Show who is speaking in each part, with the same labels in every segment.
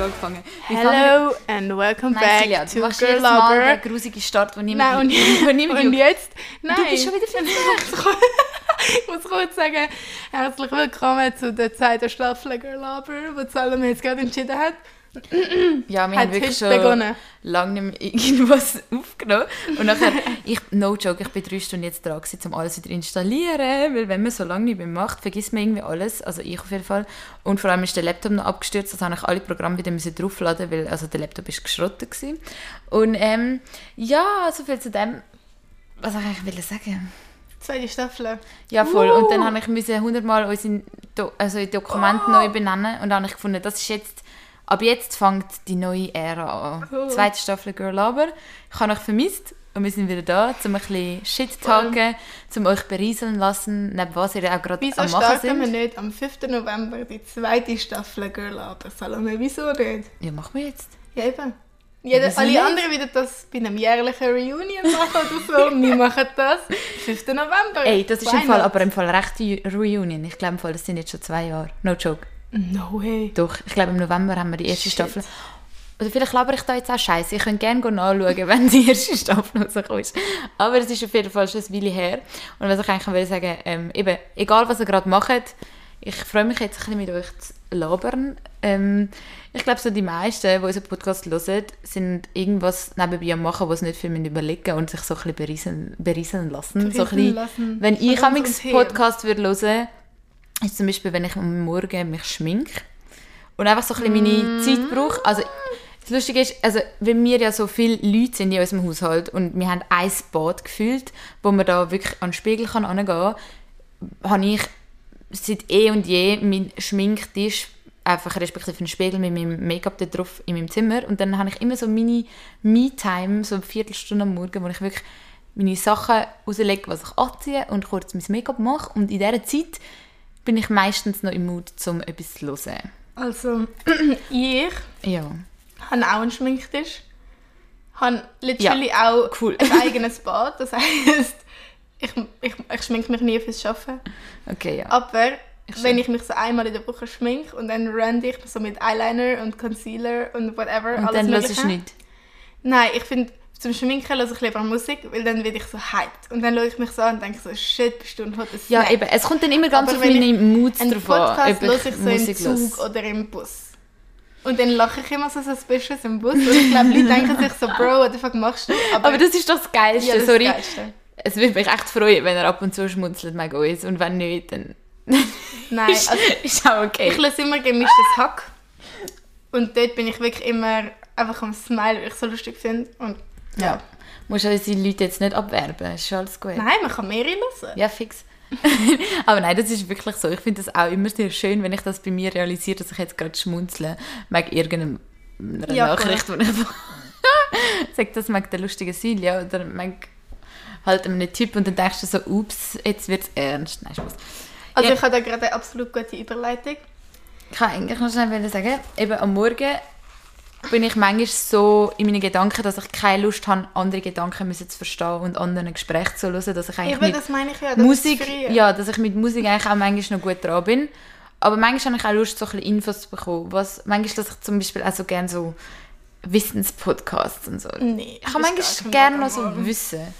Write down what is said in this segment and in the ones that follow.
Speaker 1: schon angefangen. Wir
Speaker 2: Hello and welcome
Speaker 1: Nein,
Speaker 2: back
Speaker 1: Silja, du
Speaker 2: to Girl Lover.
Speaker 1: den grusigen Start, den ich
Speaker 2: Nein, und,
Speaker 1: mit
Speaker 2: und jetzt? Nein.
Speaker 1: Du bist schon wieder
Speaker 2: Ich muss kurz sagen, herzlich willkommen zu der zweiten Staffel Girl Lover, die Salome jetzt gerade entschieden hat.
Speaker 1: Ja, wir haben wirklich schon
Speaker 2: begonnen.
Speaker 1: lange nicht mehr irgendwas aufgenommen. Und nachher, ich, no joke, ich bin drei Stunden jetzt dran gewesen, um alles wieder zu installieren, weil wenn man so lange nicht mehr macht, vergisst man irgendwie alles, also ich auf jeden Fall. Und vor allem ist der Laptop noch abgestürzt, also habe ich alle Programme wieder müssen draufladen, weil also der Laptop ist geschrottet gewesen. Und ähm, ja, so viel zu dem, was ich eigentlich will sagen.
Speaker 2: Zweite Staffel.
Speaker 1: Ja, voll. Und dann
Speaker 2: Uh.
Speaker 1: habe ich müssen 100 Mal unsere Do also Dokumente neu benennen und dann habe ich gefunden, das ist jetzt, ab jetzt fängt die neue Ära an.
Speaker 2: Oh.
Speaker 1: Zweite Staffel Girl Aber. Ich habe euch vermisst und wir sind wieder da, um ein bisschen Shit talken, um euch berieseln lassen, neben was ihr auch gerade
Speaker 2: Wieso
Speaker 1: am Machen
Speaker 2: starten wir nicht am 5. November die zweite Staffel Girl Lover? Salome, wieso nicht?
Speaker 1: Ja, machen wir jetzt.
Speaker 2: Ja, eben. Jeder,
Speaker 1: wieso
Speaker 2: alle
Speaker 1: nicht?
Speaker 2: anderen werden das bei einem jährlichen Reunion machen oder so. Wir machen das 5. November.
Speaker 1: Ey, das ist
Speaker 2: Why
Speaker 1: im Fall
Speaker 2: not?
Speaker 1: aber im Fall recht Reunion. Ich glaube im Fall, das sind jetzt schon zwei Jahre. No joke.
Speaker 2: No way.
Speaker 1: Doch, ich glaube im November haben wir die erste
Speaker 2: Shit.
Speaker 1: Staffel. Oder vielleicht labere ich da jetzt auch Scheiße. Ich könnt gerne nachschauen, wenn die erste Staffel rausgekommen ist. Aber es ist auf jeden Fall schon ein Weile her. Und was ich eigentlich will sagen, ähm, eben, egal was ihr gerade macht, ich freue mich jetzt ein bisschen mit euch zu labern. Ähm, ich glaube, so die meisten, die unseren Podcast hören, sind irgendwas nebenbei am machen, was nicht viel mit überlegen und sich so ein bisschen berieseln, berieseln lassen. so ein
Speaker 2: Berieseln
Speaker 1: bisschen,
Speaker 2: lassen
Speaker 1: wenn ich am
Speaker 2: Team.
Speaker 1: Podcast würde hören, ist zum Beispiel, wenn ich am Morgen mich schminke und einfach so ein bisschen meine Zeit brauche. Also, das Lustige ist, also, wenn wir ja so viele Leute sind in unserem Haushalt und wir haben ein Bad gefühlt, wo man da wirklich an den Spiegel kann kann, habe ich seit eh und je meinen Schminktisch einfach respektive einen Spiegel mit meinem Make-up da drauf in meinem Zimmer. Und dann habe ich immer so meine Me-Time, so eine Viertelstunde am Morgen, wo ich wirklich meine Sachen rauslege, was ich anziehe und kurz mein Make-up mache. Und in dieser Zeit bin ich meistens noch im Mut, um etwas zu hören.
Speaker 2: Also, ich
Speaker 1: Ja.
Speaker 2: habe auch einen Schminktisch. Habe literally auch
Speaker 1: cool.
Speaker 2: ein eigenes Bad. Das heisst, ich, ich, ich schminke mich nie fürs Arbeiten.
Speaker 1: Okay, ja.
Speaker 2: Aber
Speaker 1: Ich
Speaker 2: wenn ich mich so einmal in der Woche schminke und dann rende ich so mit Eyeliner und Concealer und whatever,
Speaker 1: und
Speaker 2: alles
Speaker 1: dann
Speaker 2: Mögliche.
Speaker 1: du nicht.
Speaker 2: Nein, ich finde, zum Schminken höre ich lieber Musik, weil dann werde ich so hyped. Und dann schaue ich mich so an und denke so, shit, bist du ein hotter
Speaker 1: Ja, eben. Es kommt dann immer ganz
Speaker 2: Aber
Speaker 1: auf meine Moods drauf an,
Speaker 2: Podcast höre
Speaker 1: ich
Speaker 2: so im
Speaker 1: Musik
Speaker 2: Zug
Speaker 1: höre.
Speaker 2: oder im Bus. Und dann lache ich immer so suspicious im Bus. Und ich glaube, Leute denken sich so, Bro, what the fuck machst du?
Speaker 1: Aber das ist doch das Geilste,
Speaker 2: ja, das
Speaker 1: sorry.
Speaker 2: Das Geilste.
Speaker 1: Es würde mich echt freuen, wenn er ab und zu schmunzelt wegen uns. Und wenn nicht, dann
Speaker 2: Nein, also
Speaker 1: ist auch okay.
Speaker 2: ich lese immer gemischtes Hack. Und dort bin ich wirklich immer einfach am Smile, weil ich so lustig finde. Und ja.
Speaker 1: Ja. Musst du unsere Leute jetzt nicht abwerben, ist alles gut.
Speaker 2: Nein, man kann mehrere hören.
Speaker 1: Ja, fix. Aber nein, das ist wirklich so. Ich finde das auch immer sehr schön, wenn ich das bei mir realisiere, dass ich jetzt gerade schmunzle wegen irgendeiner
Speaker 2: Ja,
Speaker 1: Nachricht, die ich sage, das mag der lustige Silja oder mag halt einem Typ und dann denkst du so, ups, jetzt wird es ernst. Nein, Spaß.
Speaker 2: Also
Speaker 1: Ja.
Speaker 2: ich habe da gerade eine absolut gute Überleitung.
Speaker 1: Ich kann eigentlich noch schnell sagen, eben am Morgen bin ich manchmal so in meinen Gedanken, dass ich keine Lust habe, andere Gedanken müssen zu verstehen und anderen Gespräche zu hören, dass ich eigentlich mit
Speaker 2: das meine ich ja.
Speaker 1: Musik, ja, dass ich mit Musik eigentlich auch manchmal noch gut dran bin. Aber manchmal habe ich auch Lust, so ein bisschen Infos zu bekommen. Was, manchmal dass ich zum Beispiel auch so gerne so Wissenspodcasts und so.
Speaker 2: Nee,
Speaker 1: Ich habe manchmal gerne noch so. Wissen.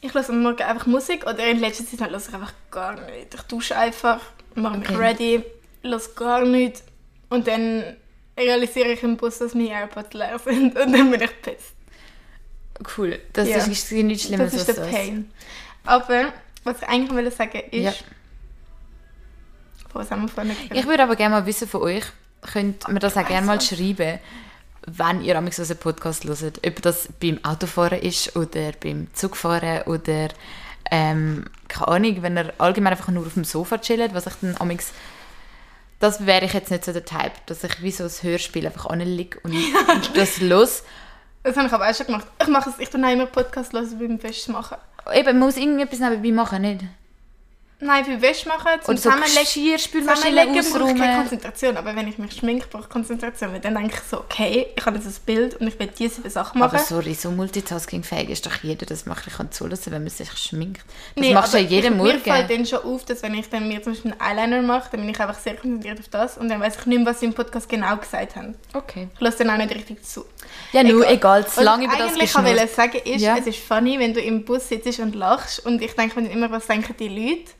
Speaker 2: Ich höre am Morgen einfach Musik oder in letzter Zeit höre ich einfach gar nicht. Ich dusche einfach, mache mich
Speaker 1: Okay.
Speaker 2: ready, höre gar nichts und dann realisiere ich im Bus, dass meine AirPods leer sind und dann bin ich pissed.
Speaker 1: Cool. Das
Speaker 2: Ja.
Speaker 1: ist nichts Schlimmes.
Speaker 2: Das ist der Pain. Aber was ich eigentlich wollte sagen ist,
Speaker 1: Ja.
Speaker 2: Was haben wir vorhin geredet?
Speaker 1: Ich würde aber gerne mal wissen von euch, könnt mir das auch gerne mal schreiben, wenn ihr am unseren Podcast hört. Ob das beim Autofahren ist oder beim Zugfahren oder ähm, keine Ahnung, wenn ihr allgemein einfach nur auf dem Sofa chillt, was ich dann amix das wäre ich jetzt nicht so der Type, dass ich wie so ein Hörspiel einfach anliege und das los.
Speaker 2: Das habe ich aber auch schon gemacht. Ich mache es, ich tue immer Podcast hören beim Festmachen.
Speaker 1: Eben, man muss irgendetwas nebenbei machen, nicht?
Speaker 2: Nein, für Wäsche machen, zum
Speaker 1: so
Speaker 2: Zusammenlegen. Zusammenlegen brauche ich keine. Konzentration, aber wenn ich mich schminke, brauche ich Konzentration. Weil dann denke ich so, okay, ich habe jetzt ein Bild und ich will diese Sachen machen.
Speaker 1: Aber sorry, so multitaskingfähig ist doch jeder, das macht. Ich kann zulassen, wenn man sich schminkt. Das
Speaker 2: Nee,
Speaker 1: machst du ja jeden
Speaker 2: ich,
Speaker 1: Morgen.
Speaker 2: Mir fällt dann schon auf, dass wenn ich dann mir zum Beispiel einen Eyeliner mache, dann bin ich einfach sehr konzentriert auf das und dann weiß ich nicht mehr, was sie im Podcast genau gesagt haben.
Speaker 1: Okay.
Speaker 2: Ich lasse dann auch nicht richtig zu.
Speaker 1: Ja, nur egal, zu
Speaker 2: Was
Speaker 1: lange
Speaker 2: ich
Speaker 1: über das
Speaker 2: eigentlich wollte
Speaker 1: geschnurrt.
Speaker 2: sagen ist,
Speaker 1: Ja.
Speaker 2: es ist funny, wenn du im Bus sitzt und lachst und ich denke mir immer, was denken die Leute?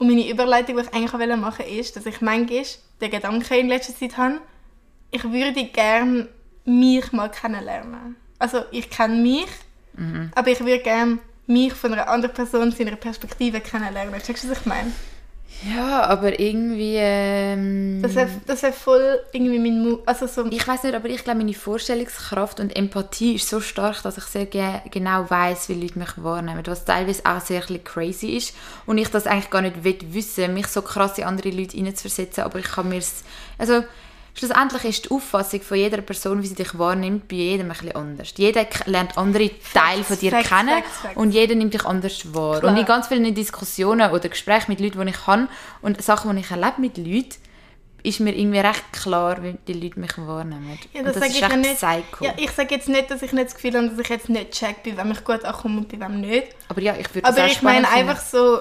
Speaker 2: Und meine Überleitung, die ich eigentlich wollte machen ist, dass ich manchmal den Gedanken in letzter Zeit habe, ich würde gerne mich mal kennenlernen. Also ich kenne mich,
Speaker 1: Mhm.
Speaker 2: aber ich würde gerne mich von einer anderen Person, seiner Perspektive kennenlernen. Checkst du, was ich meine?
Speaker 1: Ja, aber irgendwie... Ähm,
Speaker 2: Das wär voll irgendwie mein Mut. Also so,
Speaker 1: ich weiß nicht, aber ich glaube, meine Vorstellungskraft und Empathie ist so stark, dass ich sehr ge genau weiß, wie Leute mich wahrnehmen. Was teilweise auch sehr crazy ist. Und ich das eigentlich gar nicht will wissen, mich so krass in andere Leute hineinzuversetzen. Aber ich kann mir Also, schlussendlich ist die Auffassung von jeder Person, wie sie dich wahrnimmt, bei jedem ein bisschen anders. Jeder lernt andere Teile von dir
Speaker 2: Facts,
Speaker 1: kennen
Speaker 2: facts, facts.
Speaker 1: und jeder nimmt dich anders wahr.
Speaker 2: Klar.
Speaker 1: Und in ganz vielen Diskussionen oder Gesprächen mit Leuten, die ich habe und Sachen, die ich erlebe mit Leuten, ist mir irgendwie recht klar, wie die Leute mich wahrnehmen.
Speaker 2: Ja,
Speaker 1: Und
Speaker 2: das, sage
Speaker 1: ist
Speaker 2: ich
Speaker 1: echt
Speaker 2: nicht.
Speaker 1: psycho.
Speaker 2: Ja, ich sage jetzt nicht, dass ich nicht das Gefühl habe, dass ich jetzt nicht check, bei wem ich gut ankomme und bei wem nicht.
Speaker 1: Aber ja, ich würde das
Speaker 2: Aber ich meine einfach so,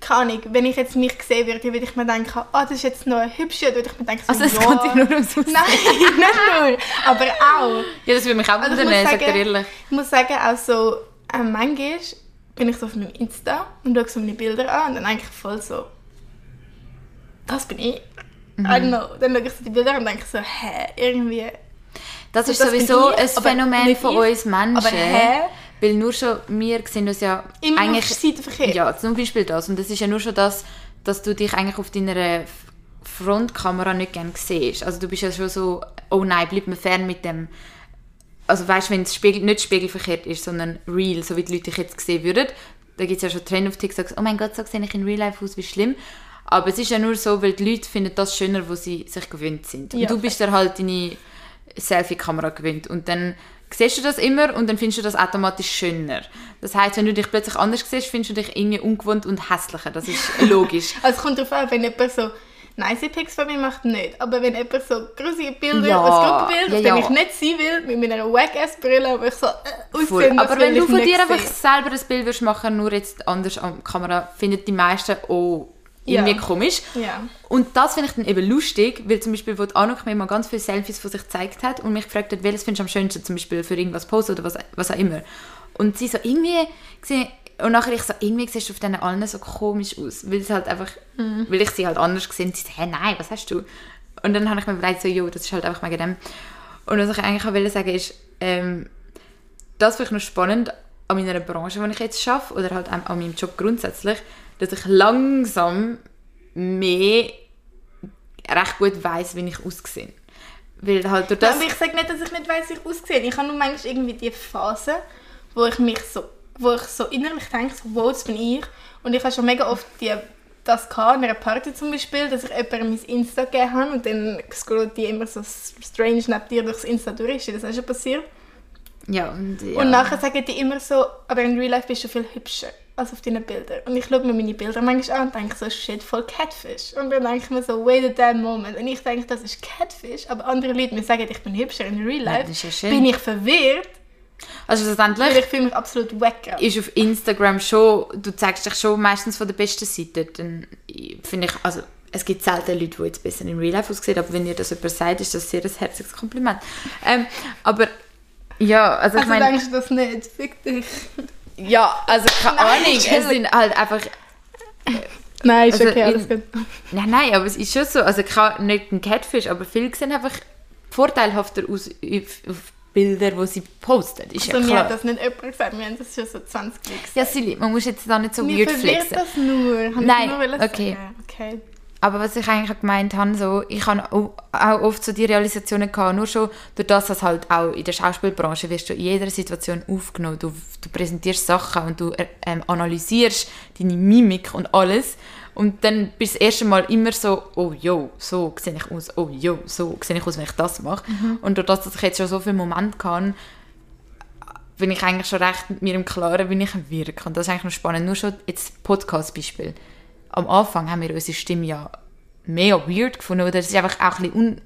Speaker 2: keine Ahnung, wenn ich jetzt mich sehen würde, würde ich mir denken, ah, das ist jetzt noch ein hübscher, würde ich mir denken, so,
Speaker 1: Also es
Speaker 2: ja.
Speaker 1: geht nur ums Aussehen.
Speaker 2: Nein, nicht nur, aber auch.
Speaker 1: Ja, das würde mich auch
Speaker 2: Also
Speaker 1: wundern,
Speaker 2: muss
Speaker 1: sagt er ehrlich.
Speaker 2: Ich muss sagen, auch so, äh, manchmal bin ich so auf meinem Insta und schaue so meine Bilder an und dann denke ich voll so, das bin ich. I
Speaker 1: Mhm.
Speaker 2: don't know. Dann schaue ich so die Bilder an und denke so, hä, irgendwie...
Speaker 1: Das ist
Speaker 2: das
Speaker 1: sowieso
Speaker 2: ich,
Speaker 1: ein Phänomen von uns Menschen.
Speaker 2: Aber hä?
Speaker 1: Weil nur schon, wir sehen uns ja
Speaker 2: Immer
Speaker 1: eigentlich...
Speaker 2: Seitenverkehr.
Speaker 1: Ja, zum Beispiel das. Und das ist ja nur schon das, dass du dich eigentlich auf deiner Frontkamera nicht gerne siehst. Also du bist ja schon so, oh nein, bleib mir fern mit dem... Also weißt du, wenn es Spiegel, nicht spiegelverkehrt ist, sondern real, so wie die Leute dich jetzt sehen würden, da gibt es ja schon Trend auf TikTok, oh mein Gott, so sehe ich in Real Life aus, wie schlimm. Aber es ist ja nur so, weil die Leute finden das schöner, wo sie sich gewöhnt sind. Und
Speaker 2: Ja,
Speaker 1: du bist dann halt deine Selfie-Kamera gewöhnt. Und dann siehst du das immer und dann findest du das automatisch schöner. Das heißt, wenn du dich plötzlich anders siehst, findest du dich irgendwie ungewohnt und hässlicher. Das ist logisch.
Speaker 2: Also es kommt darauf an, wenn jemand so nice Pics von mir macht, nicht. Aber wenn jemand so grusige Bilder,
Speaker 1: Ja,
Speaker 2: als Gruppenbild,
Speaker 1: ja, ja.
Speaker 2: ich nicht sein will, mit meiner Wack-Ass-Brille, wo ich so äh, aussehen,
Speaker 1: Aber wenn du von dir einfach selber ein Bild würdest machen, nur jetzt anders an der Kamera, finden die meisten, oh, irgendwie
Speaker 2: Ja.
Speaker 1: komisch.
Speaker 2: Ja.
Speaker 1: Und das finde ich dann eben lustig, weil zum Beispiel, wo Anuk mir mal ganz viele Selfies von sich gezeigt hat und mich gefragt hat, welches findest du am schönsten, zum Beispiel für irgendwas posten oder was, was auch immer. Und sie so irgendwie, gesehen, und nachher ich so, irgendwie siehst du auf denen allen so komisch aus, weil es halt einfach,
Speaker 2: Mhm.
Speaker 1: weil ich sie halt anders gesehen und sie so, hä, nein, was hast du? Und dann habe ich mir überlegt, so, jo, das ist halt einfach wegen dem. Und was ich eigentlich auch wollte sagen ist, ähm, das finde ich noch spannend an meiner Branche, die ich jetzt arbeite, oder halt an meinem Job grundsätzlich, dass ich langsam mehr recht gut weiß, wie ich aussehe. Weil halt durch das...
Speaker 2: aber ich sage nicht, dass ich nicht weiss, wie ich aussehe. Ich habe nur manchmal irgendwie die Phase, wo ich mich so, wo ich so innerlich denke, so, wow, das bin ich. Und ich habe schon mega oft die, das gehabt, an einer Party zum Beispiel, dass ich jemandem mein Insta gegeben habe und dann scrollt die immer so strange neben dir durchs Insta durch. Ist das auch schon passiert?
Speaker 1: ja, und, ja.
Speaker 2: Und nachher sagen die immer so, aber in Real Life bist du viel hübscher als auf deinen Bildern. Und ich schaue mir meine Bilder manchmal an und denke so, shit, voll Catfish. Und dann denke ich mir so, wait a damn moment. Und ich denke, das ist Catfish, aber andere Leute mir sagen, ich bin hübscher in Real Life.
Speaker 1: ja
Speaker 2: bin ich verwirrt,
Speaker 1: Also schlussendlich
Speaker 2: ich fühle mich absolut wacker.
Speaker 1: ist auf Instagram schon, du zeigst dich schon meistens von der besten Seite. Dann finde ich, also es gibt selten Leute, die jetzt besser in Real Life aussehen, aber wenn ihr das jemand sagt, ist das sehr ein herziges Kompliment. Ähm, aber ja, also ich
Speaker 2: Also
Speaker 1: meine...
Speaker 2: denkst du das nicht? Fick dich.
Speaker 1: Ja, also keine
Speaker 2: Nein,
Speaker 1: Ahnung, es sind halt einfach...
Speaker 2: Nein, ist
Speaker 1: Also
Speaker 2: okay, alles
Speaker 1: in-
Speaker 2: gut.
Speaker 1: Nein, nein, aber es ist schon so, also kein- nicht ein Catfish, aber viele sehen einfach vorteilhafter aus auf, auf Bilder, die sie posten, ist
Speaker 2: Also
Speaker 1: ja
Speaker 2: mir hat
Speaker 1: klar.
Speaker 2: das nicht jemand gesagt, wir haben das schon so 20 Mal gesagt.
Speaker 1: Ja, Silly, man muss jetzt da nicht so
Speaker 2: Mir
Speaker 1: weird flexen.
Speaker 2: das nur. Hab ich
Speaker 1: Nein,
Speaker 2: nur
Speaker 1: okay.
Speaker 2: sagen. okay.
Speaker 1: Aber was ich eigentlich gemeint habe, so, ich habe auch oft so die Realisationen gehabt, nur schon durch das, dass halt auch in der Schauspielbranche wirst du in jeder Situation aufgenommen. Du, du präsentierst Sachen und du äh, ähm, analysierst deine Mimik und alles. Und dann bist du das erste Mal immer so, oh jo, so sehe ich aus, oh jo, so sehe ich aus, wenn ich das mache. Und durch das, dass ich jetzt schon so viele Momente kann, bin ich eigentlich schon recht mit mir im Klaren, wie ich wirke. Und das ist eigentlich noch spannend. Nur schon jetzt Podcast-Beispiel. Am Anfang haben wir unsere Stimme ja mega weird gefunden. Oder es ist einfach auch ein bisschen, un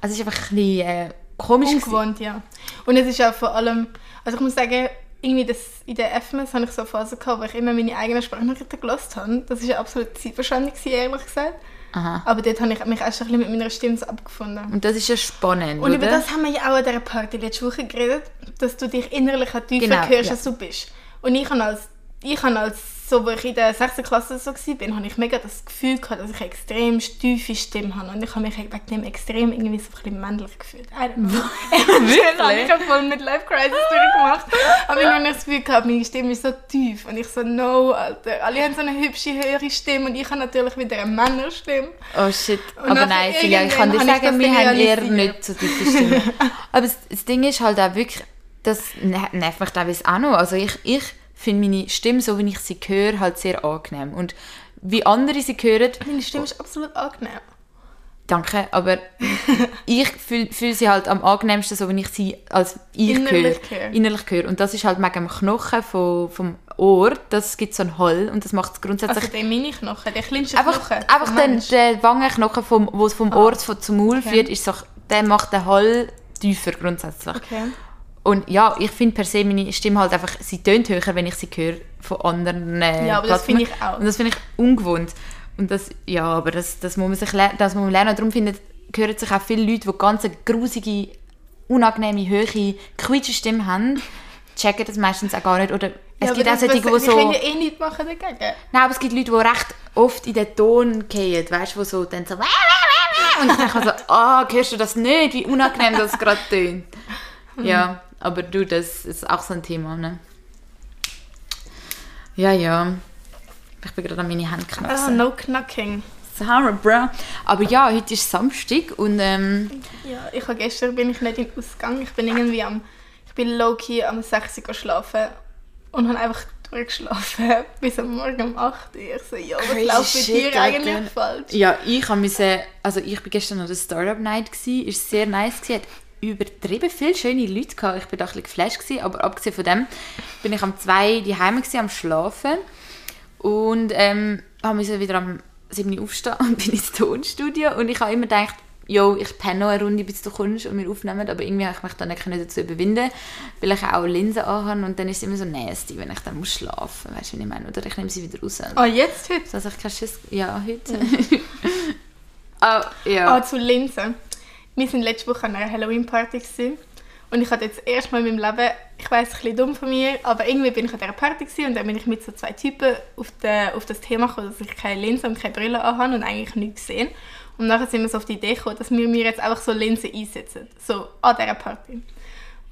Speaker 1: also es ist einfach ein bisschen äh, komisch. gewesen.
Speaker 2: Ungewohnt, ja. Und es ist auch vor allem, also ich muss sagen, irgendwie das, in der FMS habe ich so eine Phase gehabt, wo ich immer meine eigenen Sprachnachrichten gelassen habe. Das war ja absolut Zeitverschwendung, ehrlich gesagt.
Speaker 1: Aha.
Speaker 2: Aber dort habe ich mich auch schon ein bisschen mit meiner Stimme so abgefunden.
Speaker 1: Und das ist ja spannend,
Speaker 2: Und über
Speaker 1: oder?
Speaker 2: das haben wir ja auch an dieser Party letzte Woche geredet, dass du dich innerlich an tiefer
Speaker 1: Genau,
Speaker 2: hörst,
Speaker 1: ja.
Speaker 2: als du bist. Und ich habe als, ich habe als so, wo ich in der 6. Klasse so war, habe ich mega das Gefühl gehabt, dass ich eine extrem tiefe Stimme habe. Und ich habe mich wegen dem extrem irgendwie so ein bisschen männlich gefühlt. I don't know. Ich habe voll mit Life Crisis durchgemacht. Aber ich habe das Gefühl gehabt, meine Stimme ist so tief. Und ich so, no, Alter. Alle haben so eine hübsche, höhere Stimme und ich habe natürlich wieder eine Männerstimme.
Speaker 1: Oh shit,
Speaker 2: Und
Speaker 1: aber nein, ich kann dir sagen, wir haben eher nicht so tiefe Stimme. aber das, Ding ist halt auch wirklich, das ner- nervt mich teilweise auch noch. Also ich, ich finde meine Stimme, so wie ich sie höre, halt sehr angenehm. Und wie andere sie hören,
Speaker 2: Meine Stimme ist absolut angenehm.
Speaker 1: danke, aber ich fühle fühl sie halt am angenehmsten, so wie ich sie als ich
Speaker 2: Innerlich
Speaker 1: höre.
Speaker 2: höre.
Speaker 1: Innerlich höre. Und das ist halt wegen dem Knochen vom, vom Ohr, das gibt so einen Hall und das macht es grundsätzlich
Speaker 2: Also der Mini-Knochen, der kleinste
Speaker 1: Einfach,
Speaker 2: Knochen.
Speaker 1: einfach den, den Wangenknochen, vom, wo es vom Ohr zu- zum Maul
Speaker 2: okay.
Speaker 1: führt, ist so, der macht den Hall tiefer grundsätzlich.
Speaker 2: Okay.
Speaker 1: Und ja, ich finde per se meine Stimme halt einfach, sie tönt höher, wenn ich sie höre von anderen äh,
Speaker 2: Ja, aber das finde ich auch.
Speaker 1: Und das finde ich ungewohnt. Und das, ja, aber das, das muss man sich das muss man lernen. Darum finden, hören sich auch viele Leute, die ganz eine grusige, unangenehme, hohe, quietsche Stimme haben, checken das meistens auch gar nicht. Oder es
Speaker 2: ja,
Speaker 1: gibt auch solche, die so...
Speaker 2: können ja eh nichts machen dagegen.
Speaker 1: Nein, aber es gibt Leute, die recht oft in den Ton gehen, weißt du, wo so dann so und ich denke so, ah, hörst du das nicht, wie unangenehm das gerade tönt. Ja, aber du, das ist auch so ein Thema, ne? Ja, ja. Ich bin gerade an meine Hände
Speaker 2: Ah,
Speaker 1: geknackst.
Speaker 2: no knacking.
Speaker 1: Sarah, bro. Aber ja, heute ist Samstag und ähm,
Speaker 2: Ja, ich habe gestern bin ich nicht in den Ausgang. Ich bin irgendwie am, ich bin low-key am 6 Uhr schlafen und habe einfach durchgeschlafen bis am Morgen um 8 Uhr. Ich so, ja, was
Speaker 1: Crazy
Speaker 2: läuft bei dir eigentlich falsch?
Speaker 1: ja, ich habe also ich bin gestern an der Startup Night gsi, ist sehr nice gsi, hat übertrieben viele schöne Leute gehabt. Ich bin da ein bisschen geflasht gsi, aber abgesehen von dem bin ich am 2 die Heime am schlafen und ähm, habe müssen wieder am 7 Uhr aufstehen und bin ins Tonstudio und ich habe immer gedacht, yo, ich penne noch eine Runde, bis du kommst und wir aufnehmen, aber irgendwie habe ich mich dann nicht dazu überwinden, weil ich auch Linsen anhabe und dann ist es immer so nasty, wenn ich dann muss schlafen, weißt du, wie ich meine? Oder ich nehme sie wieder raus.
Speaker 2: Oh, jetzt heute?
Speaker 1: Also ich keinen Schiss... Ja, heute. Ah, ja.
Speaker 2: Ah, zu Linsen. Wir waren letzte Woche an einer Halloween-Party und ich hatte jetzt erstmal in meinem Leben, ich weiß, ein bisschen dumm von mir, aber irgendwie bin ich an dieser Party und dann bin ich mit so zwei Typen auf, den, auf das Thema gekommen, dass ich keine Linse und keine Brille anhabe und eigentlich nichts gesehen. Und nachher sind wir so auf die Idee gekommen, dass wir mir jetzt einfach so Linsen einsetzen, so an dieser Party.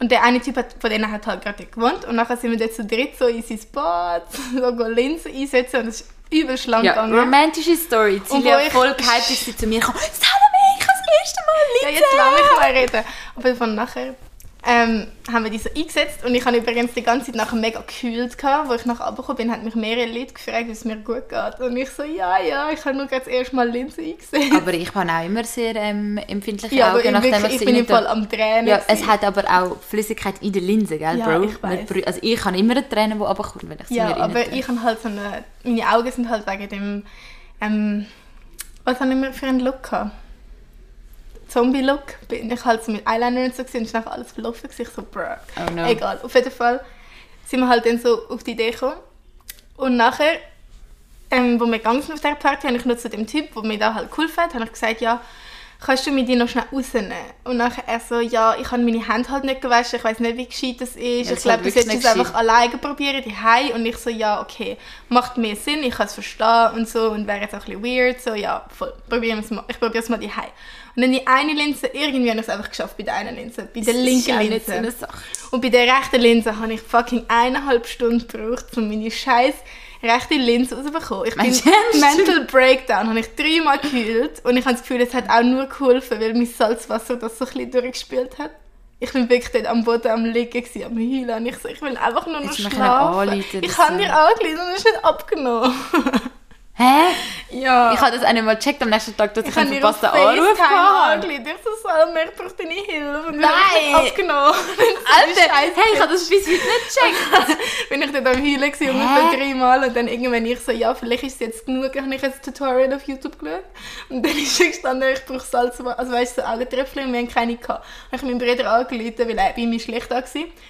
Speaker 2: Und der eine Typ hat, von denen hat halt gerade gewohnt und nachher sind wir dort zu dritt so in sein Bad, so Linsen einsetzen und es ist übel schlank
Speaker 1: ja,
Speaker 2: gegangen.
Speaker 1: romantische Story.
Speaker 2: Und
Speaker 1: Celia
Speaker 2: wo ich-
Speaker 1: voll gehypt ist sie zu mir gekommen. Erste Mal
Speaker 2: Ja,
Speaker 1: Linse.
Speaker 2: jetzt lass mich mal reden. Aber von nachher ähm, haben wir die so eingesetzt und ich habe übrigens die ganze Zeit nachher mega gekühlt gehabt. Wo ich nachher runtergekommen bin, haben mich mehrere Leute gefragt, wie es mir gut geht. Und ich so, ja, ja, ich habe nur gerade das erste Mal Linse eingesetzt.
Speaker 1: Aber ich habe auch immer sehr ähm, empfindliche
Speaker 2: ja, aber
Speaker 1: Augen,
Speaker 2: ich,
Speaker 1: nachdem
Speaker 2: wirklich, ich bin im Fall am Tränen.
Speaker 1: Ja, es hat aber auch Flüssigkeit in der Linse, gell,
Speaker 2: Ja,
Speaker 1: Bro?
Speaker 2: ich weiss.
Speaker 1: Also ich habe immer eine Träne, die runterkommt, wenn ich sie
Speaker 2: Ja,
Speaker 1: mir
Speaker 2: aber
Speaker 1: rein tue.
Speaker 2: ich habe halt so eine... Meine Augen sind halt wegen dem... Ähm, was habe ich mir für einen Look gehabt? Zombie-Look. Bin ich halt so mit Eyeliner und so gewesen, und ist nachher alles verlaufen. Ich so, bruh.
Speaker 1: Oh no.
Speaker 2: Egal. Auf jeden Fall sind wir halt dann so auf die Idee gekommen. Und nachher, ähm, wo wir gegangen sind auf dieser Party, habe ich nur zu dem Typ, der mir da halt geholfen hat, habe ich gesagt, ja, kannst du mir die noch schnell rausnehmen? Und nachher er so, ja, ich habe meine Hände halt nicht gewaschen, ich weiß nicht, wie gescheit das ist.
Speaker 1: das
Speaker 2: ich glaube, du solltest es einfach alleine probieren, die Und ich so, ja, okay, macht mehr Sinn, ich kann es verstehen und so und wäre jetzt auch ein bisschen weird, so, ja, voll, probieren wir es mal, ich probiere es mal die Und dann die eine Linse, irgendwie habe ich es einfach geschafft bei der einen Linse, bei der
Speaker 1: Das
Speaker 2: linken Linse.
Speaker 1: so eine Sache.
Speaker 2: Und bei der rechten Linse habe ich fucking eineinhalb Stunden gebraucht, um meine scheiß rechte Linse rauszubekommen. Ich bin
Speaker 1: du ernst?
Speaker 2: Mental Breakdown, habe ich dreimal gekühlt und ich habe das Gefühl, es hat auch nur geholfen, weil mein Salzwasser das so ein bisschen durchgespielt hat. Ich bin wirklich dort am Boden am liegen, gewesen, am heulen und ich so, ich will einfach nur noch schlafen. Ich habe dir angerufen und es ist nicht abgenommen.
Speaker 1: Hä?
Speaker 2: Ja.
Speaker 1: Ich habe das auch nicht mal gecheckt am nächsten Tag, dass ich,
Speaker 2: Ich
Speaker 1: einen
Speaker 2: habe
Speaker 1: verpassten Anruf hatte.
Speaker 2: Ich so, Salma, ich brauche deine Hilfe. Und dann
Speaker 1: Nein.
Speaker 2: habe ich abgenommen.
Speaker 1: Alter, hey, ich habe das bis heute nicht gecheckt.
Speaker 2: bin ich dann am Heulen gewesen, ungefähr dreimal. Und dann irgendwann ich so, ja, vielleicht ist es jetzt genug. Habe ich jetzt ein Tutorial auf YouTube geschaut. Und dann ist gestanden, ich brauche Salz, also weißt du, so Augentröpfchen und wir haben keine gehabt. Dann habe ich meinen Bruder angerufen, weil er bei mir schlecht war.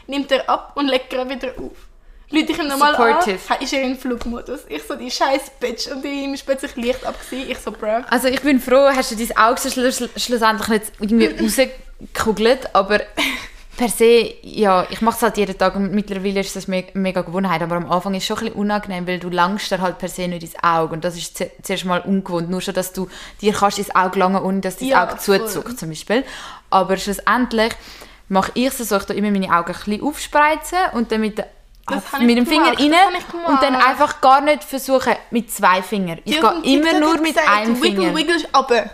Speaker 2: Nimmt er ab und legt gerade wieder auf. Leute ich ihm nochmal an, ist er in Flugmodus. Ich so, die scheiß Bitch. Und ihm ist plötzlich Licht ab. gewesen. Ich so, bruh.
Speaker 1: Also ich bin froh, hast du dein Auge schlu schlu schlussendlich nicht irgendwie rausgekugelt, aber per se, ja, ich mache es halt jeden Tag und mittlerweile ist das me mega Gewohnheit, aber am Anfang ist es schon ein bisschen unangenehm, weil du langst dir halt per se nicht ins Auge und das ist zu- zuerst mal ungewohnt, nur schon, dass du dir kannst ins Auge langen ohne dass dein
Speaker 2: Ja,
Speaker 1: Auge zuzuckt zum Beispiel. Aber schlussendlich mache ich es so, ich immer meine Augen ein bisschen aufspreizen und dann mit, der-
Speaker 2: Das
Speaker 1: mit dem Finger
Speaker 2: gemacht,
Speaker 1: rein und dann einfach gar nicht versuchen mit zwei Fingern. Ich gehe immer nur mit
Speaker 2: gesagt,
Speaker 1: einem
Speaker 2: Wiggle,
Speaker 1: Finger.
Speaker 2: wiggle, runter.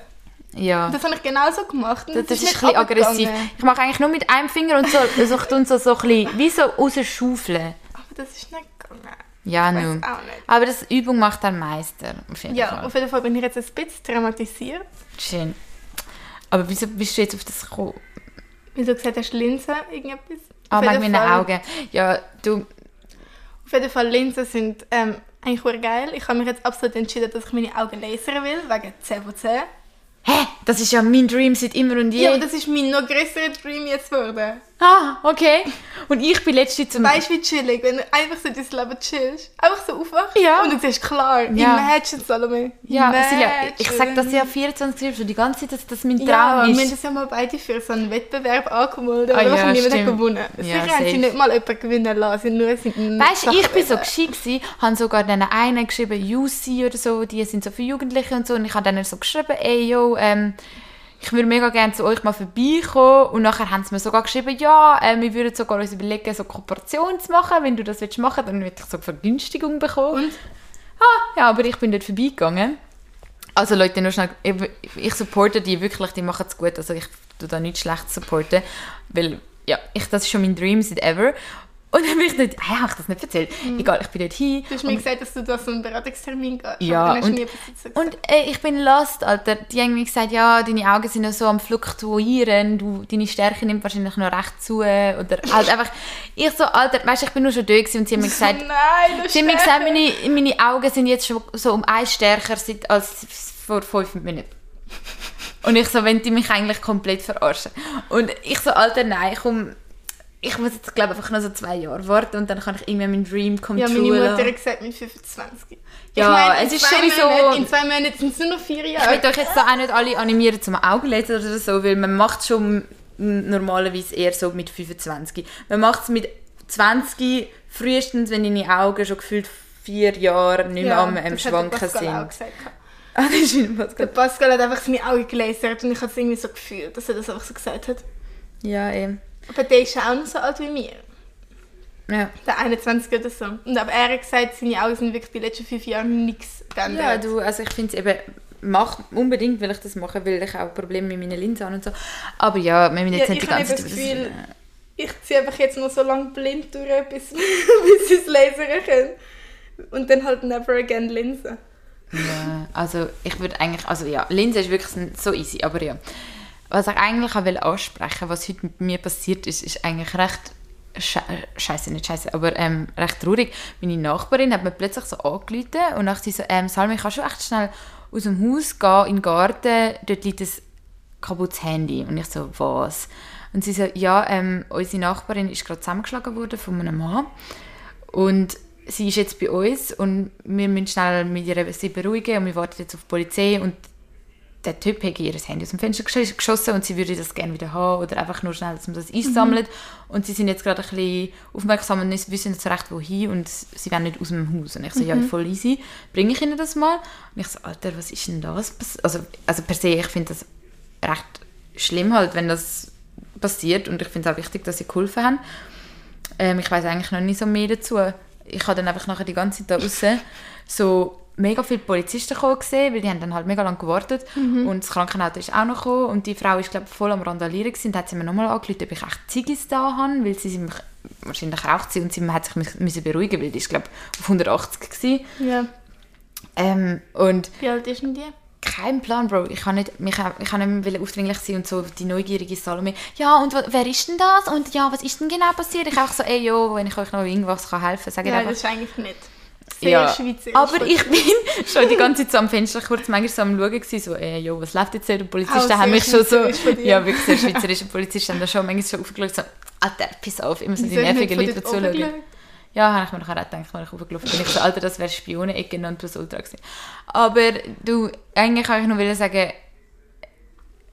Speaker 1: Ja.
Speaker 2: Das habe ich genauso gemacht. und
Speaker 1: Das, das ist, ein
Speaker 2: nicht
Speaker 1: bisschen aggressiv. Ich mache eigentlich nur mit einem Finger und so, ich tue so, so ein bisschen, wie so rausschaufeln.
Speaker 2: Aber das ist nicht gegangen.
Speaker 1: Ja, nun. Aber das Übung macht der Meister, auf
Speaker 2: Ja,
Speaker 1: Fall.
Speaker 2: auf jeden Fall bin ich jetzt ein bisschen traumatisiert.
Speaker 1: Schön. Aber wieso bist du jetzt auf das gekommen?
Speaker 2: Weil du gesagt hast, Linsen, irgendetwas.
Speaker 1: Ah,
Speaker 2: Auf
Speaker 1: wegen meinen Augen. Ja, du,
Speaker 2: Auf jeden Fall, Linsen sind ähm, eigentlich sehr geil. Ich habe mich jetzt absolut entschieden, dass ich meine Augen lasern will, wegen 10 von 10.
Speaker 1: hä? Das ist ja mein Dream seit immer und je.
Speaker 2: Ja, aber das ist mein noch grösserer Dream jetzt geworden.
Speaker 1: Ah, okay. Und ich bin letztens zum...
Speaker 2: Weißt du, wie chillig, wenn du einfach so dein Leben chillst. Einfach so aufwachst
Speaker 1: Ja.
Speaker 2: und du siehst klar,
Speaker 1: Ja.
Speaker 2: imagine, Salome.
Speaker 1: ja, Silja, ich
Speaker 2: Imagine.
Speaker 1: sag das ja 24 Jahre schon die ganze Zeit, dass das mein Traum
Speaker 2: Ja, wir haben
Speaker 1: ist.
Speaker 2: das ja mal beide für so einen Wettbewerb angemeldet,
Speaker 1: Ah,
Speaker 2: aber
Speaker 1: ja,
Speaker 2: niemand hat gewonnen.
Speaker 1: Ja,
Speaker 2: Sicher haben sie nicht mal jemanden gewinnen lassen, nur sind
Speaker 1: Weißt du, ich bin so gescheit gewesen, habe sogar dann einen geschrieben, UC oder so, die sind so für Jugendliche und so, und ich habe dann so geschrieben, ey, yo, ähm, ich würde mega gerne zu euch mal vorbeikommen und nachher haben sie mir sogar geschrieben, ja, äh, wir würden sogar uns überlegen, so Kooperation zu machen, wenn du das willst machen, dann würde ich so eine Vergünstigung bekommen.
Speaker 2: Und?
Speaker 1: Ah, ja, aber ich bin dort vorbeigegangen. Also Leute, nur schnell, ich, ich supporte die wirklich, die machen es gut, also ich tue da nicht schlecht supporten, weil, ja, ich, das ist schon mein Dream seit ever. Und dann bin ich nicht, hey, habe ich das nicht erzählt? Egal, ich bin dort hin.
Speaker 2: Du hast mir gesagt, dass du da so einen Beratungstermin gehst.
Speaker 1: Ja, und-. Und äh, ich bin lost, Alter. Die haben mir gesagt, ja, deine Augen sind noch so am Fluktuieren, du, deine Stärke nimmt wahrscheinlich noch recht zu. Oder halt einfach, ich so, Alter, weißt du, ich bin nur schon da gewesen und sie haben mir gesagt,
Speaker 2: Nein,
Speaker 1: sie haben mir gesagt meine, meine Augen sind jetzt schon so um eins stärker seit, als vor fünf Minuten. Und ich so, wenn die mich eigentlich komplett verarschen. Und ich so, Alter, nein, komm, ich muss jetzt, glaube einfach noch so zwei Jahre warten und dann kann ich irgendwann meinen Dream come
Speaker 2: Ja, meine Mutter hat gesagt, mit 25.
Speaker 1: Ja,
Speaker 2: in
Speaker 1: es ist sowieso-
Speaker 2: Monaten, in zwei Monaten sind es nur noch vier
Speaker 1: Ich
Speaker 2: Jahre.
Speaker 1: will euch jetzt da auch nicht alle animieren zum Augenlesen oder so, weil man macht schon normalerweise eher so mit 25. Man macht es mit 20 frühestens, wenn deine Augen schon gefühlt vier Jahre nicht mehr am
Speaker 2: das hat der
Speaker 1: Schwanken
Speaker 2: Pascal auch
Speaker 1: sind.
Speaker 2: gesagt.
Speaker 1: Ah, das ist in
Speaker 2: Der
Speaker 1: Pascal.
Speaker 2: Pascal hat einfach seine Augen gelasert und ich habe es irgendwie so gefühlt, dass er das einfach so gesagt hat.
Speaker 1: Ja, eben.
Speaker 2: Aber der ist auch noch so alt wie mir.
Speaker 1: Ja.
Speaker 2: Der 21 oder so. Und aber er hat gesagt, seine Augen sind wirklich die letzten fünf Jahre nichts geändert.
Speaker 1: ja, du, also ich finde es eben, mach, unbedingt will ich das machen, weil ich auch Probleme mit meinen Linsen habe und so. Aber ja, wir müssen jetzt
Speaker 2: Ja,
Speaker 1: nicht die ganze Zeit
Speaker 2: Gefühl, ich ziehe einfach jetzt noch so lange blind durch, bis, bis ich es lasern kann. Und dann halt never again Linsen.
Speaker 1: Ja, also ich würde eigentlich, also ja, Linse ist wirklich so easy, aber ja. Was ich eigentlich auch will ansprechen was heute mit mir passiert ist, ist eigentlich recht sche scheiße, nicht scheiße, aber ähm, recht traurig. Meine Nachbarin hat mir plötzlich so angerufen und dachte sie so, ähm, Salmi, kannst du echt schnell aus dem Haus gehen, in den Garten, dort liegt ein kaputtes Handy. Und ich so, was? Und sie so, ja, ähm, unsere Nachbarin ist gerade zusammengeschlagen worden von einem Mann und sie ist jetzt bei uns und wir müssen schnell mit ihr sie beruhigen und wir warten jetzt auf die Polizei und der Typ hat ihr Handy aus dem Fenster gesch- geschossen und sie würde das gerne wieder haben oder einfach nur schnell, dass man das einsammelt und sie sind jetzt gerade ein bisschen aufmerksam und wissen nicht so recht wohin und sie wollen nicht aus dem Haus und ich so, ja voll easy, bringe ich ihnen das mal und ich so, Alter, was ist denn das? Also, also per se, ich finde das recht schlimm halt, wenn das passiert und ich finde es auch wichtig, dass sie geholfen haben. Ähm, ich weiß eigentlich noch nicht so mehr dazu. Ich habe dann einfach nachher die ganze Zeit da draussen so mega viele Polizisten gekommen gesehen, weil die haben dann halt mega lange gewartet und das Krankenauto ist auch noch gekommen und die Frau ist glaube voll am Randalieren gewesen. Da hat sie mir nochmal angerufen, ob ich echt Ziggis da habe, weil sie mich wahrscheinlich raucht sie und sie hat sich müssen- müssen beruhigen, weil die ist glaube auf 180 gewesen.
Speaker 2: Ja.
Speaker 1: Ähm, und
Speaker 2: Wie alt ist denn die?
Speaker 1: kein Plan, Bro. Ich kann nicht, mich, ich kann nicht mehr aufdringlich sein und so die neugierige Salome. Ja, und wer ist denn das? Und ja, was ist denn genau passiert? Ich auch so, ey, jo, wenn ich euch noch irgendwas kann helfen kann, sage ich
Speaker 2: Ja,
Speaker 1: einfach.
Speaker 2: das ist eigentlich nicht. Sehr
Speaker 1: Ja,
Speaker 2: schweizerisch.
Speaker 1: aber ich bin schon die ganze Zeit so am Fenster kurz manchmal so am Schauen gewesen, so, ey, jo, was läuft jetzt hier? Die Polizisten haben mich schon so, ja, wirklich sehr schweizerische Polizisten haben da schon manchmal so aufgeschaut, so, Alter, piss auf, immer so die nervigen Leute, die
Speaker 2: dort oben
Speaker 1: zuschauen.
Speaker 2: geschaut?
Speaker 1: Ja, habe ich mir nachher auch gedacht, als ich hochgelaufen bin. Ich so, Alter, das wäre Spionenecke und plus Ultra gewesen. Aber du, eigentlich kann ich nur sagen,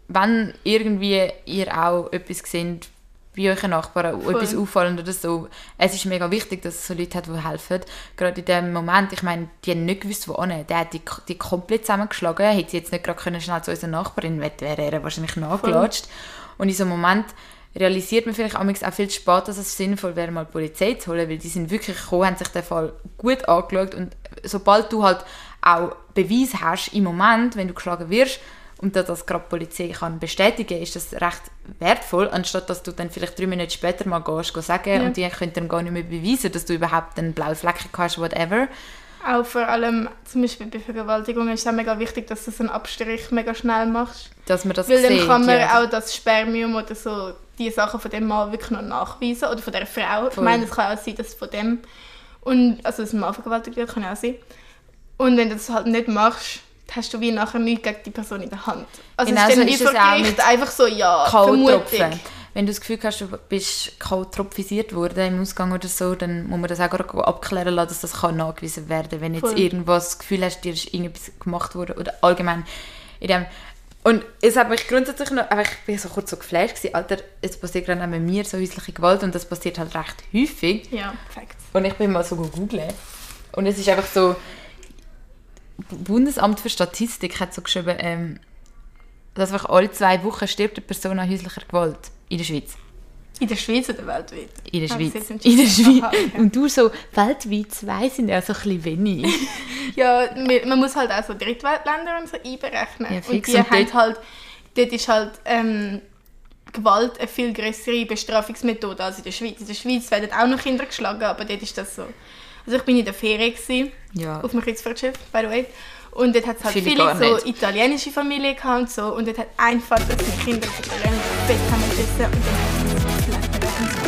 Speaker 1: wenn irgendwie ihr auch etwas seht, bei euren Nachbarn,
Speaker 2: Voll.
Speaker 1: etwas auffallend oder so, es ist mega wichtig, dass es so Leute hat, die helfen. Gerade in dem Moment, ich meine, die haben nicht gewusst, wo hin. Der hat die, die komplett zusammengeschlagen, hätte sie jetzt nicht gerade können, schnell zu unserer Nachbarin, wäre er wahrscheinlich nachgelatscht. Und in so einem Moment realisiert man vielleicht auch viel zu spät, dass es sinnvoll wäre, mal die Polizei zu holen, weil die sind wirklich gekommen, haben sich den Fall gut angeschaut und sobald du halt auch Beweis hast im Moment, wenn du geschlagen wirst und dass das gerade die Polizei kann bestätigen ist das recht wertvoll, anstatt dass du dann vielleicht drei Minuten später mal gehst, gehst sagen
Speaker 2: Ja.
Speaker 1: und die können dann gar nicht mehr beweisen, dass du überhaupt einen blauen Fleck hast, whatever.
Speaker 2: Auch vor allem, zum Beispiel bei Vergewaltigungen, ist es auch mega wichtig, dass du so einen Abstrich mega schnell machst.
Speaker 1: Dass man das
Speaker 2: Weil dann
Speaker 1: sieht,
Speaker 2: kann man
Speaker 1: ja.
Speaker 2: auch das Spermium oder so, die Sachen von dem Mann wirklich noch nachweisen. Oder von der Frau. Ich
Speaker 1: Voll.
Speaker 2: meine, es kann auch sein, dass von dem. Und, also, dass ein Mann vergewaltigt wird, kann auch sein. Und wenn du das halt nicht machst, hast du wie nachher nichts gegen die Person in der Hand. Also
Speaker 1: Genau
Speaker 2: ist
Speaker 1: so
Speaker 2: dann wie
Speaker 1: ist es auch mit
Speaker 2: einfach so, ja, vermutig.
Speaker 1: Wenn du das Gefühl hast, du bist K.O.-tropfisiert worden im Ausgang oder so, dann muss man das auch gerade abklären lassen, dass das kann nachgewiesen werden kann. Wenn jetzt
Speaker 2: Voll.
Speaker 1: irgendwas das Gefühl hast, dir ist irgendetwas gemacht worden oder allgemein in dem... Und es hat mich grundsätzlich noch... Aber ich bin so kurz so geflasht gewesen, Alter, es passiert gerade auch mit mir so häusliche Gewalt und das passiert halt recht häufig.
Speaker 2: Ja, Facts.
Speaker 1: Und ich bin mal so googeln und es ist einfach so, Bundesamt für Statistik hat so geschrieben, ähm, dass einfach alle zwei Wochen stirbt eine Person an häuslicher Gewalt in der Schweiz.
Speaker 2: In der Schweiz oder weltweit?
Speaker 1: In der
Speaker 2: Ah,
Speaker 1: Schweiz. In der Schweiz.
Speaker 2: Aha.
Speaker 1: Und du so, weltweit zwei sind ja so ein bisschen wenig.
Speaker 2: Ja, man muss halt auch so Drittweltländer und so einberechnen.
Speaker 1: Ja,
Speaker 2: und die
Speaker 1: Und
Speaker 2: haben halt, dort ist halt ähm, Gewalt eine viel größere Bestrafungsmethode als in der Schweiz. In der Schweiz werden auch noch Kinder geschlagen, aber dort ist das so. Also ich bin in der Ferien gewesen,
Speaker 1: Ja.
Speaker 2: auf dem Kreuzfahrtschiff, by the way. Und dort hat es halt
Speaker 1: Viele
Speaker 2: so italienische Familien gehabt und so. Und dort hat ein Vater seine Kinder auf dem Bett zusammengesessen und dann hat er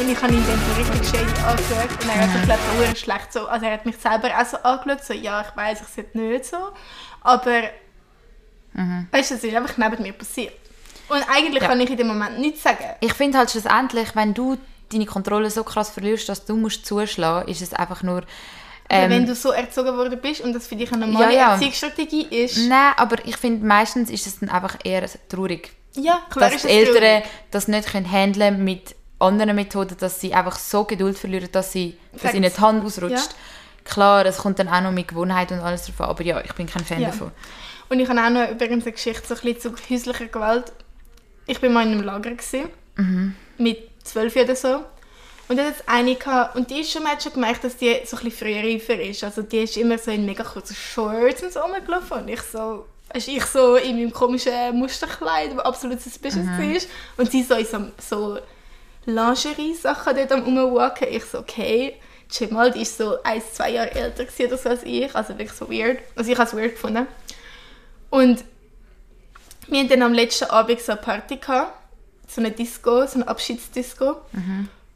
Speaker 2: und ich habe ihn dann so richtig shady angeschaut und er hat so geflattert, mhm. schlecht so. Also er hat mich selber auch so angeschaut, so ja, ich weiß, ich sehe nicht so. Aber weißt du, es ist einfach neben mir passiert. Und eigentlich
Speaker 1: Ja.
Speaker 2: kann ich in dem Moment nichts sagen.
Speaker 1: Ich finde halt schlussendlich, wenn du deine Kontrolle so krass verlierst, dass du musst zuschlagen, ist es einfach nur... Ähm,
Speaker 2: wenn du so erzogen worden bist und das für dich eine normale
Speaker 1: Ja, ja.
Speaker 2: Erziehungsstrategie ist,
Speaker 1: Nein, aber ich finde, meistens ist es dann einfach eher traurig.
Speaker 2: ja, klar
Speaker 1: dass die Eltern
Speaker 2: traurig.
Speaker 1: das nicht können handeln mit anderen Methoden, dass sie einfach so Geduld verlieren, dass, sie, dass ihnen die Hand ausrutscht.
Speaker 2: Ja.
Speaker 1: Klar, es kommt dann auch noch mit Gewohnheit und alles davon, aber ja, ich bin kein Fan davon.
Speaker 2: Und ich habe auch noch übrigens eine Geschichte so ein bisschen zu häuslicher Gewalt. Ich war mal in einem Lager gewesen,
Speaker 1: Mhm.
Speaker 2: mit zwölf oder so. Und da hat es eine gehabt, und die ist schon, man hat schon gemerkt, dass die so ein bisschen früher reifer ist. Also die ist immer so in mega kurzen Shorts und so rumgelaufen. Und ich so, weißt, ich so in meinem komischen Musterkleid, das absolut suspicious
Speaker 1: Mhm.
Speaker 2: ist. Und sie so in so, so Lingerie-Sachen dort am rumwalken. Ich so, okay. Die ist so ein, zwei Jahre älter oder so als ich. Also wirklich so weird. Also ich habe es weird gefunden. Und wir hatten dann am letzten Abend so eine Party gehabt, so eine Disco, so eine Abschiedsdisco.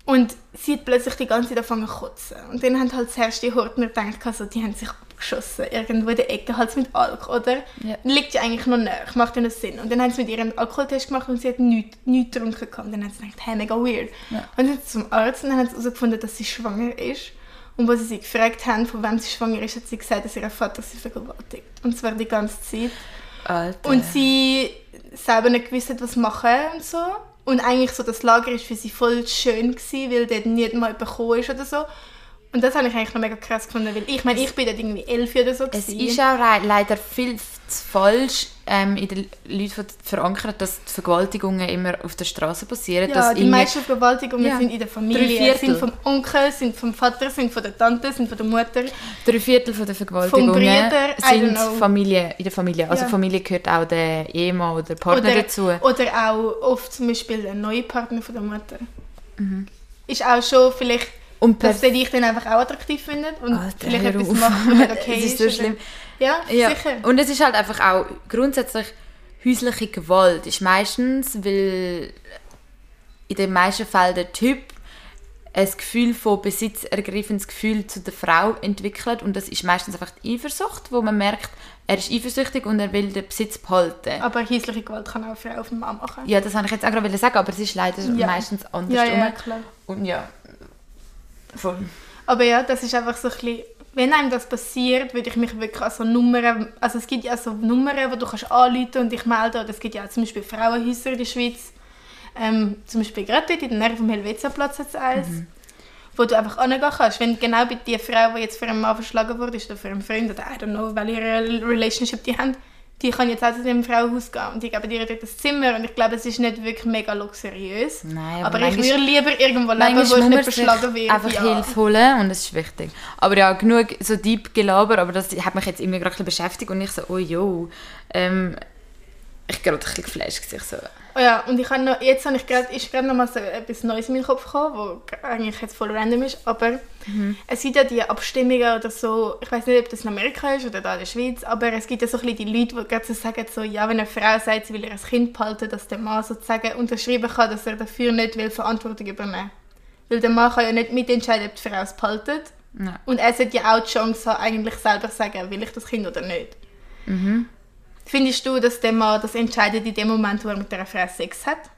Speaker 2: Und sie hat plötzlich die ganze Zeit angefangen zu kotzen. Und dann haben halt zuerst die Hortner gedacht, also, die haben sich abgeschossen, irgendwo in der Ecke, halt mit Alkohol, oder?
Speaker 1: Ja.
Speaker 2: Liegt ja eigentlich noch näher, macht ja noch Sinn. Und dann haben sie mit ihr einen Alkoholtest gemacht und sie hat nichts, nichts getrunken. Und dann haben sie gedacht, hey, mega weird.
Speaker 1: Ja.
Speaker 2: Und dann sind sie zum Arzt und dann haben sie herausgefunden, dass sie schwanger ist. Und als sie sie gefragt haben, von wem sie schwanger ist, hat sie gesagt, dass ihr Vater sie vergewaltigt. Und zwar die ganze Zeit.
Speaker 1: Alter.
Speaker 2: Und sie selber nicht gewusst was machen und so. Und eigentlich so, das Lager war für sie voll schön, gewesen, weil dort nicht mal bekommen ist oder so. Und das habe ich eigentlich noch mega krass gefunden, weil ich meine, ich bin dort irgendwie elf oder so.
Speaker 1: es
Speaker 2: gewesen.
Speaker 1: ist auch leider viel falsch ähm, in den Leuten verankert, dass die Vergewaltigungen immer auf der Straße passieren.
Speaker 2: ja, die meisten Vergewaltigungen
Speaker 1: Ja.
Speaker 2: sind in der
Speaker 1: Drei
Speaker 2: Familie.
Speaker 1: Viertel.
Speaker 2: Sind vom Onkel, sind vom Vater, sind von der Tante, sind von der Mutter.
Speaker 1: Drei Viertel von der Vergewaltigungen
Speaker 2: Brüder, I
Speaker 1: sind. Familie, in der Familie. Also
Speaker 2: Ja.
Speaker 1: Familie gehört auch der Ehemann oder der Partner
Speaker 2: Oder,
Speaker 1: dazu.
Speaker 2: oder auch oft zum Beispiel ein neuer Partner von der Mutter.
Speaker 1: Mhm.
Speaker 2: Ist auch schon vielleicht
Speaker 1: Und
Speaker 2: dass der dich dann einfach auch attraktiv findet und
Speaker 1: Alter,
Speaker 2: vielleicht etwas macht, was okay
Speaker 1: Es ist so
Speaker 2: oder-
Speaker 1: schlimm.
Speaker 2: Ja,
Speaker 1: Ja,
Speaker 2: sicher.
Speaker 1: und es ist halt einfach auch grundsätzlich häusliche Gewalt ist meistens, weil in den meisten Fällen der Typ ein Gefühl von besitzergreifendes Gefühl zu der Frau entwickelt und das ist meistens einfach die Eifersucht, wo man merkt, er ist eifersüchtig und er will den Besitz behalten.
Speaker 2: Aber häusliche Gewalt kann auch Frau auf den Mann machen.
Speaker 1: Ja, das wollte ich jetzt auch gerade sagen, aber es ist leider
Speaker 2: Ja.
Speaker 1: meistens
Speaker 2: ja,
Speaker 1: andersrum.
Speaker 2: ja, klar.
Speaker 1: Und ja, voll.
Speaker 2: Aber ja, das ist einfach so ein bisschen, wenn einem das passiert, würde ich mich wirklich an so Nummern, also es gibt ja so Nummern, wo du kannst anrufen und dich melden, oder es gibt ja zum Beispiel Frauenhäuser in der Schweiz, ähm, zum Beispiel gerade dort in der Nähe vom Helvetiaplatz hat es eins, wo du einfach angehen kannst, wenn genau bei die Frau, die jetzt für einen Mann verschlagen wurde, ist oder für einen Freund oder I don't know, welche Relationship die haben, die kann jetzt auch zu dem Frauenhaus gehen und die geben dir dort ein Zimmer und ich glaube, es ist nicht wirklich mega luxuriös.
Speaker 1: Nein,
Speaker 2: aber
Speaker 1: aber
Speaker 2: ich würde lieber irgendwo leben, wo ich nicht verschlagen werde.
Speaker 1: einfach
Speaker 2: ja.
Speaker 1: Hilfe holen und das ist wichtig. Aber ja, genug so deep Gelaber, aber das hat mich jetzt immer gerade beschäftigt und ich so, oh jo, ähm, ich gerade ein bisschen geflasht gewesen, so,
Speaker 2: Oh ja, und ich habe noch, jetzt habe ich gerade, ist gerade noch mal so etwas Neues in meinen Kopf gekommen, wo eigentlich jetzt voll random ist, aber es gibt ja die Abstimmungen oder so, ich weiß nicht, ob das in Amerika ist oder da in der Schweiz, aber es gibt ja so ein bisschen die Leute, die gerade so sagen, so, ja, wenn eine Frau sagt, sie will ihr Kind behalten, dass der Mann sozusagen unterschreiben kann, dass er dafür nicht will Verantwortung übernehmen Weil der Mann kann ja nicht mitentscheiden, ob die Frau es behaltet.
Speaker 1: Ja.
Speaker 2: Und er sollte ja auch die Chance haben, eigentlich selber zu sagen, will ich das Kind oder nicht. Findest du, dass der Mann das entscheidet in dem Moment, wo er mit der Frau Sex hat?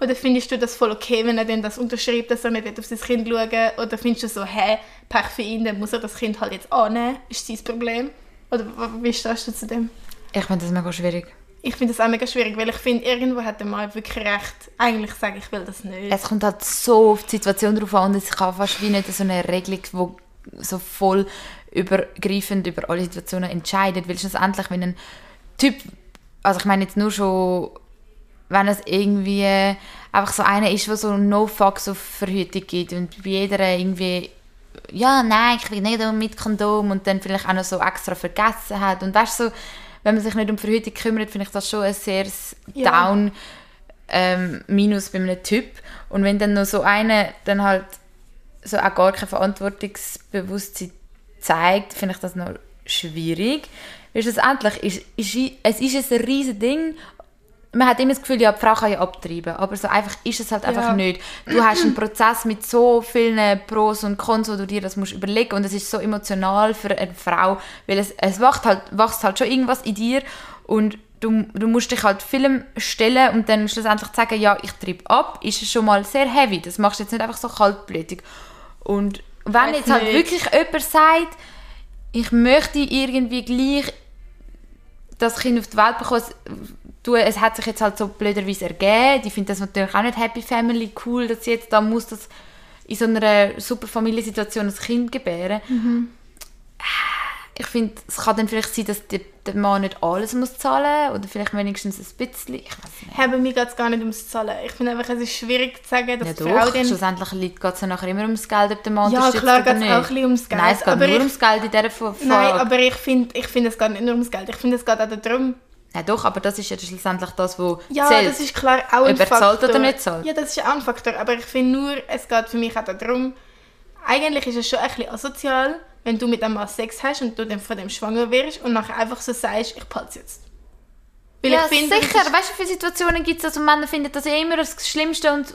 Speaker 2: Oder findest du das voll okay, wenn er dann das unterschreibt, dass er nicht auf sein Kind schauen will? Oder findest du so, hä, Pech für ihn, dann muss er das Kind halt jetzt annehmen? Ist sein Problem? Oder wie stehst du zu dem?
Speaker 1: ich finde das mega schwierig.
Speaker 2: Ich finde das auch mega schwierig, weil ich finde, irgendwo hat der Mann wirklich recht, eigentlich sagen, ich will das nicht.
Speaker 1: Es kommt halt so auf die Situation drauf an und es kann fast wie nicht so eine Regelung, die so voll übergreifend über alle Situationen entscheidet, weil schlussendlich, wenn ein Typ, also ich meine jetzt nur schon, wenn es irgendwie einfach so einer ist, der so no fucks auf Verhütung gibt und bei jeder irgendwie ja, nein, ich will nicht mit Kondom und dann vielleicht auch noch so extra vergessen hat und weißt du, so, wenn man sich nicht um Verhütung kümmert, finde ich das schon ein sehr
Speaker 2: Ja.
Speaker 1: down ähm, Minus bei einem Typ. Und wenn dann noch so einer dann halt so auch gar kein Verantwortungsbewusstsein zeigt, finde ich das noch schwierig. Weil schlussendlich ist, ist, es ist ein riesiges Ding. Man hat immer das Gefühl, ja, die Frau kann ja abtreiben, aber so einfach ist es halt einfach
Speaker 2: Ja.
Speaker 1: nicht. Du hast einen Prozess mit so vielen Pros und Cons, wo du dir das musst überlegen und es ist so emotional für eine Frau, weil es, es wacht halt, wächst halt schon irgendwas in dir und du, du musst dich halt Film stellen und dann schlussendlich sagen, ja, ich treibe ab, ist es schon mal sehr heavy. Das machst du jetzt nicht einfach so kaltblütig. Und wenn
Speaker 2: Weiß
Speaker 1: jetzt halt
Speaker 2: nicht.
Speaker 1: wirklich jemand sagt, ich möchte irgendwie gleich das Kind auf die Welt bekommen, es, du, es hat sich jetzt halt so blöderweise ergeben, ich finde das natürlich auch nicht Happy Family cool, dass sie jetzt da muss das in so einer super Familiensituation ein Kind gebären. Ich finde, es kann dann vielleicht sein, dass der, der Mann nicht alles muss zahlen oder vielleicht wenigstens ein bisschen, ich weiß nicht.
Speaker 2: Hey, bei mir geht es gar nicht ums Zahlen. Ich finde einfach, es ist schwierig zu sagen, dass
Speaker 1: Ja
Speaker 2: die Frau
Speaker 1: doch,
Speaker 2: dann...
Speaker 1: schlussendlich geht es ja nachher immer ums Geld, ob der Mann
Speaker 2: Ja,
Speaker 1: unterstützt
Speaker 2: klar
Speaker 1: oder
Speaker 2: geht es
Speaker 1: nicht.
Speaker 2: auch ein bisschen ums Geld.
Speaker 1: Nein, es geht
Speaker 2: aber
Speaker 1: nur
Speaker 2: ich,
Speaker 1: ums Geld in dieser Frage.
Speaker 2: Nein, aber ich finde, ich find, es geht nicht nur ums Geld. Ich finde, es geht auch darum,
Speaker 1: Ja doch, aber das ist ja schlussendlich das, was
Speaker 2: Ja,
Speaker 1: zählt.
Speaker 2: das ist klar auch ein
Speaker 1: Ob er
Speaker 2: Faktor.
Speaker 1: zahlt oder nicht zahlt.
Speaker 2: Ja, das ist auch ein Faktor. Aber ich finde nur, es geht für mich auch darum, eigentlich ist es schon ein bisschen asozial, wenn du mit einem Mann Sex hast und du dann von dem schwanger wirst und nachher einfach so sagst, ich es jetzt. Weil
Speaker 1: ja,
Speaker 2: ich finde, das
Speaker 1: sicher. Weißt du, wie viele Situationen gibt es, also Männer finden das ja immer das Schlimmste und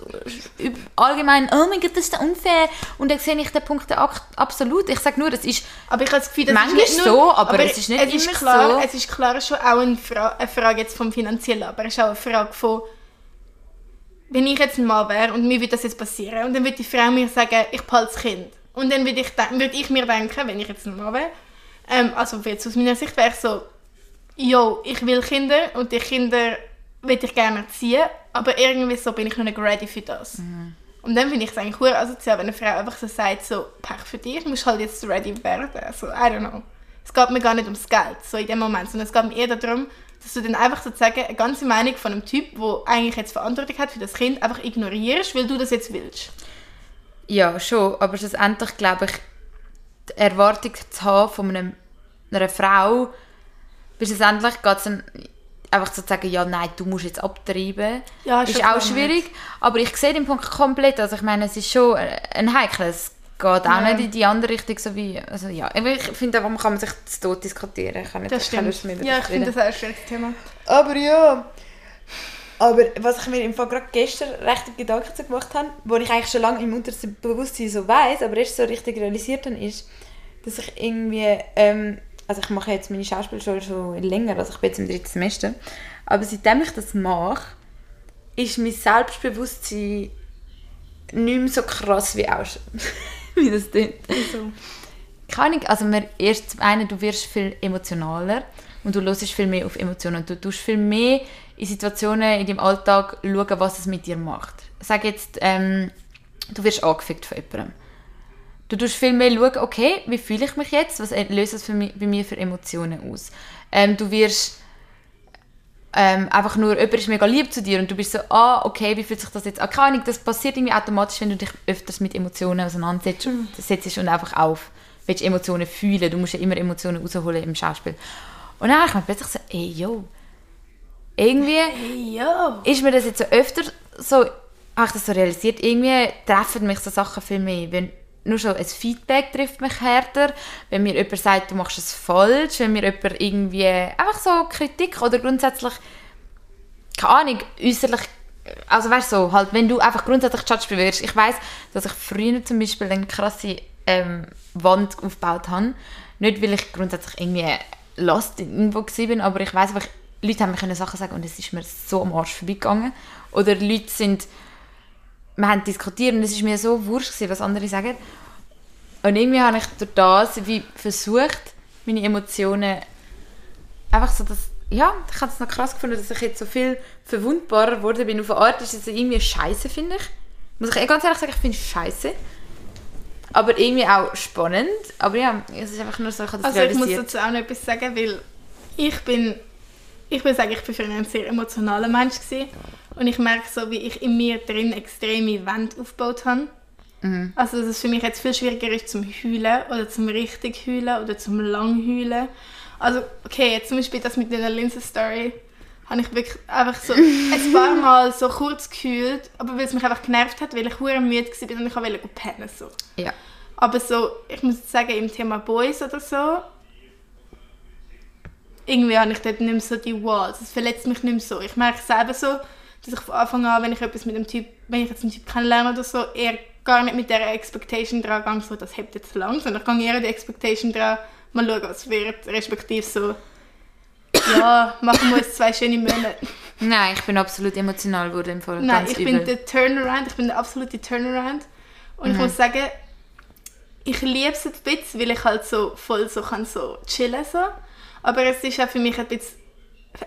Speaker 1: üb- allgemein, oh mein Gott, das ist unfair. Und dann sehe ich den Punkt absolut. Ich sage nur, das ist
Speaker 2: Aber ich habe das Gefühl, das
Speaker 1: Manchmal
Speaker 2: ist nicht nur,
Speaker 1: so, aber es ist nicht immer
Speaker 2: klar,
Speaker 1: so.
Speaker 2: Es ist klar schon auch eine, Fra eine Frage jetzt vom Finanziellen, aber es ist auch eine Frage von, wenn ich jetzt ein Mann wäre und mir würde das jetzt passieren und dann würde die Frau mir sagen, ich behalte das Kind. Und dann würde ich, würde ich mir denken, wenn ich jetzt Mann wäre, ähm, also jetzt aus meiner Sicht wäre ich so, yo, ich will Kinder und die Kinder will ich gerne erziehen, aber irgendwie so bin ich noch nicht ready für das. Und dann finde ich es eigentlich cool asozial, wenn eine Frau einfach so sagt, so, Pech für dich, musst halt jetzt ready werden. Also, I don't know. Es geht mir gar nicht ums Geld, so in dem Moment, sondern es geht mir eher darum, dass du dann einfach sozusagen eine ganze Meinung von einem Typ, der eigentlich jetzt Verantwortung hat für das Kind, einfach ignorierst, weil du das jetzt willst.
Speaker 1: Ja, schon, aber schlussendlich glaube ich, die Erwartung zu haben von einem, einer Frau, bis schlussendlich geht es dann einfach so zu sagen, ja, nein, du musst jetzt abtreiben,
Speaker 2: Ja,
Speaker 1: ist
Speaker 2: schon
Speaker 1: auch schwierig, aber ich sehe den Punkt komplett, also ich meine, es ist schon ein heikles geht auch
Speaker 2: Ja.
Speaker 1: nicht in die andere Richtung, so wie, also ja, ich finde, warum kann man sich das tot diskutieren? Ich habe nicht
Speaker 2: Das stimmt.
Speaker 1: Mehr
Speaker 2: Ja, ich finde das auch ein schwieriges Thema.
Speaker 1: Aber ja. Aber was ich mir im Fall gerade gestern recht Gedanken zu gemacht habe, wo ich eigentlich schon lange im Unterbewusstsein so weiß, aber erst so richtig realisiert habe, ist, dass ich irgendwie, ähm, also ich mache jetzt meine Schauspielschule schon länger, also ich bin jetzt im dritten Semester, aber seitdem ich das mache, ist mein Selbstbewusstsein nicht mehr so krass wie auch schon. wie das klingt.
Speaker 2: Wieso?
Speaker 1: Keine Ahnung, also man, erst zum einen, du wirst viel emotionaler und du hörst viel mehr auf Emotionen du tust viel mehr in Situationen in deinem Alltag schauen, was es mit dir macht. Sag jetzt, ähm, du wirst angefickt von jemandem. Du tust viel mehr schauen, okay, wie fühle ich mich jetzt, was löst das für mich, bei mir für Emotionen aus. Ähm, du wirst ähm, einfach nur, jemand ist mega lieb zu dir und du bist so, ah, okay, wie fühlt sich das jetzt an? Keine Ahnung, das passiert irgendwie automatisch, wenn du dich öfters mit Emotionen auseinandersetzt setzt und einfach auf, willst Emotionen fühlen. Du musst ja immer Emotionen rausholen im Schauspiel. Und dann habe ich mir plötzlich so, ey, yo, irgendwie
Speaker 2: Ja.
Speaker 1: ist mir das jetzt so öfter so, habe ich das so realisiert, irgendwie treffen mich so Sachen viel mehr. Wenn nur schon ein Feedback trifft mich härter, wenn mir jemand sagt, du machst es falsch, wenn mir jemand irgendwie einfach so Kritik oder grundsätzlich, keine Ahnung, äußerlich, also weißt du, so, halt, wenn du einfach grundsätzlich judged wirst. Ich weiß, dass ich früher zum Beispiel eine krasse ähm, Wand aufgebaut habe, nicht weil ich grundsätzlich irgendwie lost irgendwo war, aber ich weiß einfach, Leute haben mir Sachen sagen und es ist mir so am Arsch vorbeigegangen. Oder Leute sind, wir haben diskutiert und es ist mir so wurscht gewesen, was andere sagen. Und irgendwie habe ich durch das wie versucht, meine Emotionen einfach so das, ja, ich habe es noch krass gefunden, dass ich jetzt so viel verwundbarer geworden bin. Auf eine Art ist es irgendwie scheiße, finde ich. Muss ich ganz ehrlich sagen, ich finde es scheiße. Aber irgendwie auch spannend. Aber ja, es ist einfach nur so, ich habe das
Speaker 2: Also ich muss dazu auch noch etwas sagen, weil ich bin, ich würde sagen, ich bin früher ein sehr emotionaler Mensch gewesen. und ich merke so, wie ich in mir drin extreme Wände aufgebaut habe.
Speaker 1: Mhm.
Speaker 2: Also dass es für mich jetzt viel schwieriger ist zum Heulen oder zum richtig Heulen oder zum lang Heulen. Also okay, jetzt zum Beispiel das mit der Linsen-Story habe ich wirklich einfach so ein paar Mal so kurz geheult, aber weil es mich einfach genervt hat, weil ich hure müde war und ich wollte pennen so.
Speaker 1: Ja.
Speaker 2: Aber so, ich muss sagen, im Thema Boys oder so, irgendwie habe ich dort nicht mehr so die Walls. Es verletzt mich nicht mehr so. Ich merke selber so, dass ich von Anfang an, wenn ich etwas mit dem Typ, wenn ich jetzt einen Typ kennenlerne oder so, eher gar nicht mit dieser Expectation dran gehe, so, das hebt jetzt lang, sondern ich gehe eher die Expectation dran, mal schauen, was wird, respektive so, ja, machen wir uns zwei schöne Monate.
Speaker 1: Nein, ich bin absolut emotional geworden im Fall.
Speaker 2: Nein, ich
Speaker 1: übel.
Speaker 2: bin der Turnaround, ich bin der absolute Turnaround. Und ich
Speaker 1: Mhm.
Speaker 2: muss sagen, ich liebe es ein bisschen, weil ich halt so voll so kann so chillen so. Aber es ist auch für mich ein bisschen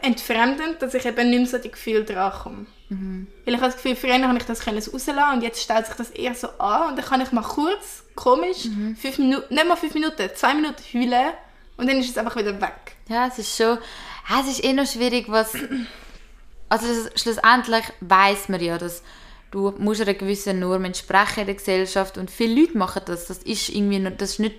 Speaker 2: entfremdend, dass ich eben nicht mehr so die Gefühle dran komme.
Speaker 1: Mhm.
Speaker 2: Weil ich habe das Gefühl, früher habe ich das können rauslassen und jetzt stellt sich das eher so an und dann kann ich mal kurz, komisch,
Speaker 1: Mhm.
Speaker 2: fünf Minuten, nicht mal fünf Minuten, zwei Minuten heulen und dann ist es einfach wieder weg.
Speaker 1: Ja, es ist schon. Ja, es ist eh noch schwierig, was. Also schlussendlich weiß man ja, dass du musst einer gewissen Norm entsprechen in der Gesellschaft und viele Leute machen das. Das ist irgendwie noch- das ist nicht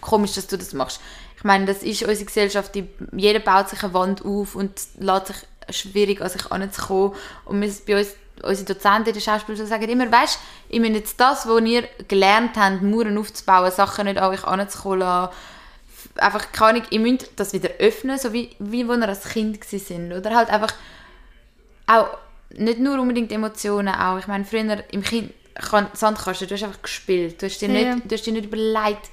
Speaker 1: komisch, dass du das machst. Ich meine, das ist unsere Gesellschaft, die, jeder baut sich eine Wand auf und lässt sich schwierig an sich anzukommen. Und wir, bei uns, unsere Dozenten in der Schauspielschule sagen immer, weißt ihr müsst jetzt das, was ihr gelernt habt, Mauern aufzubauen, Sachen nicht an euch anzukommen lassen, einfach keine Ahnung, ihr müsst das wieder öffnen, so wie, wie wo ihr als Kind sind Oder halt einfach auch nicht nur unbedingt Emotionen, auch, ich meine, früher im kind, kann, Sandkasten, du hast einfach gespielt. Du hast dir,
Speaker 2: Ja.
Speaker 1: nicht, du hast dir nicht überlegt,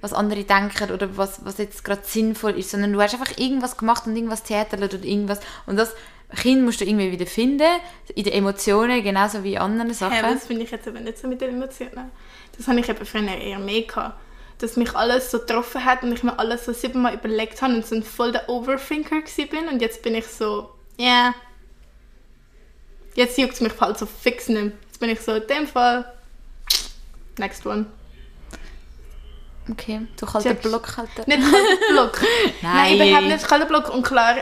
Speaker 1: was andere denken oder was, was jetzt gerade sinnvoll ist, sondern du hast einfach irgendwas gemacht und irgendwas theatert oder irgendwas. Und das Kind musst du irgendwie wieder finden, in den Emotionen, genauso wie in anderen Sachen.
Speaker 2: Ja, das finde ich jetzt aber nicht so mit den Emotionen. Das habe ich eben früher eher mehr gehabt. Dass mich alles so getroffen hat und ich mir alles so siebenmal überlegt habe und so ein voll der Overthinker bin. Und jetzt bin ich so, ja. Jetzt juckt es mich halt so fix nicht mehr. Jetzt bin ich so, in dem Fall, next one.
Speaker 1: okay, den
Speaker 2: Checkst.
Speaker 1: Block halten.
Speaker 2: Nicht kalter Block.
Speaker 1: Nein.
Speaker 2: Nein, überhaupt nicht kalter Block. Und klar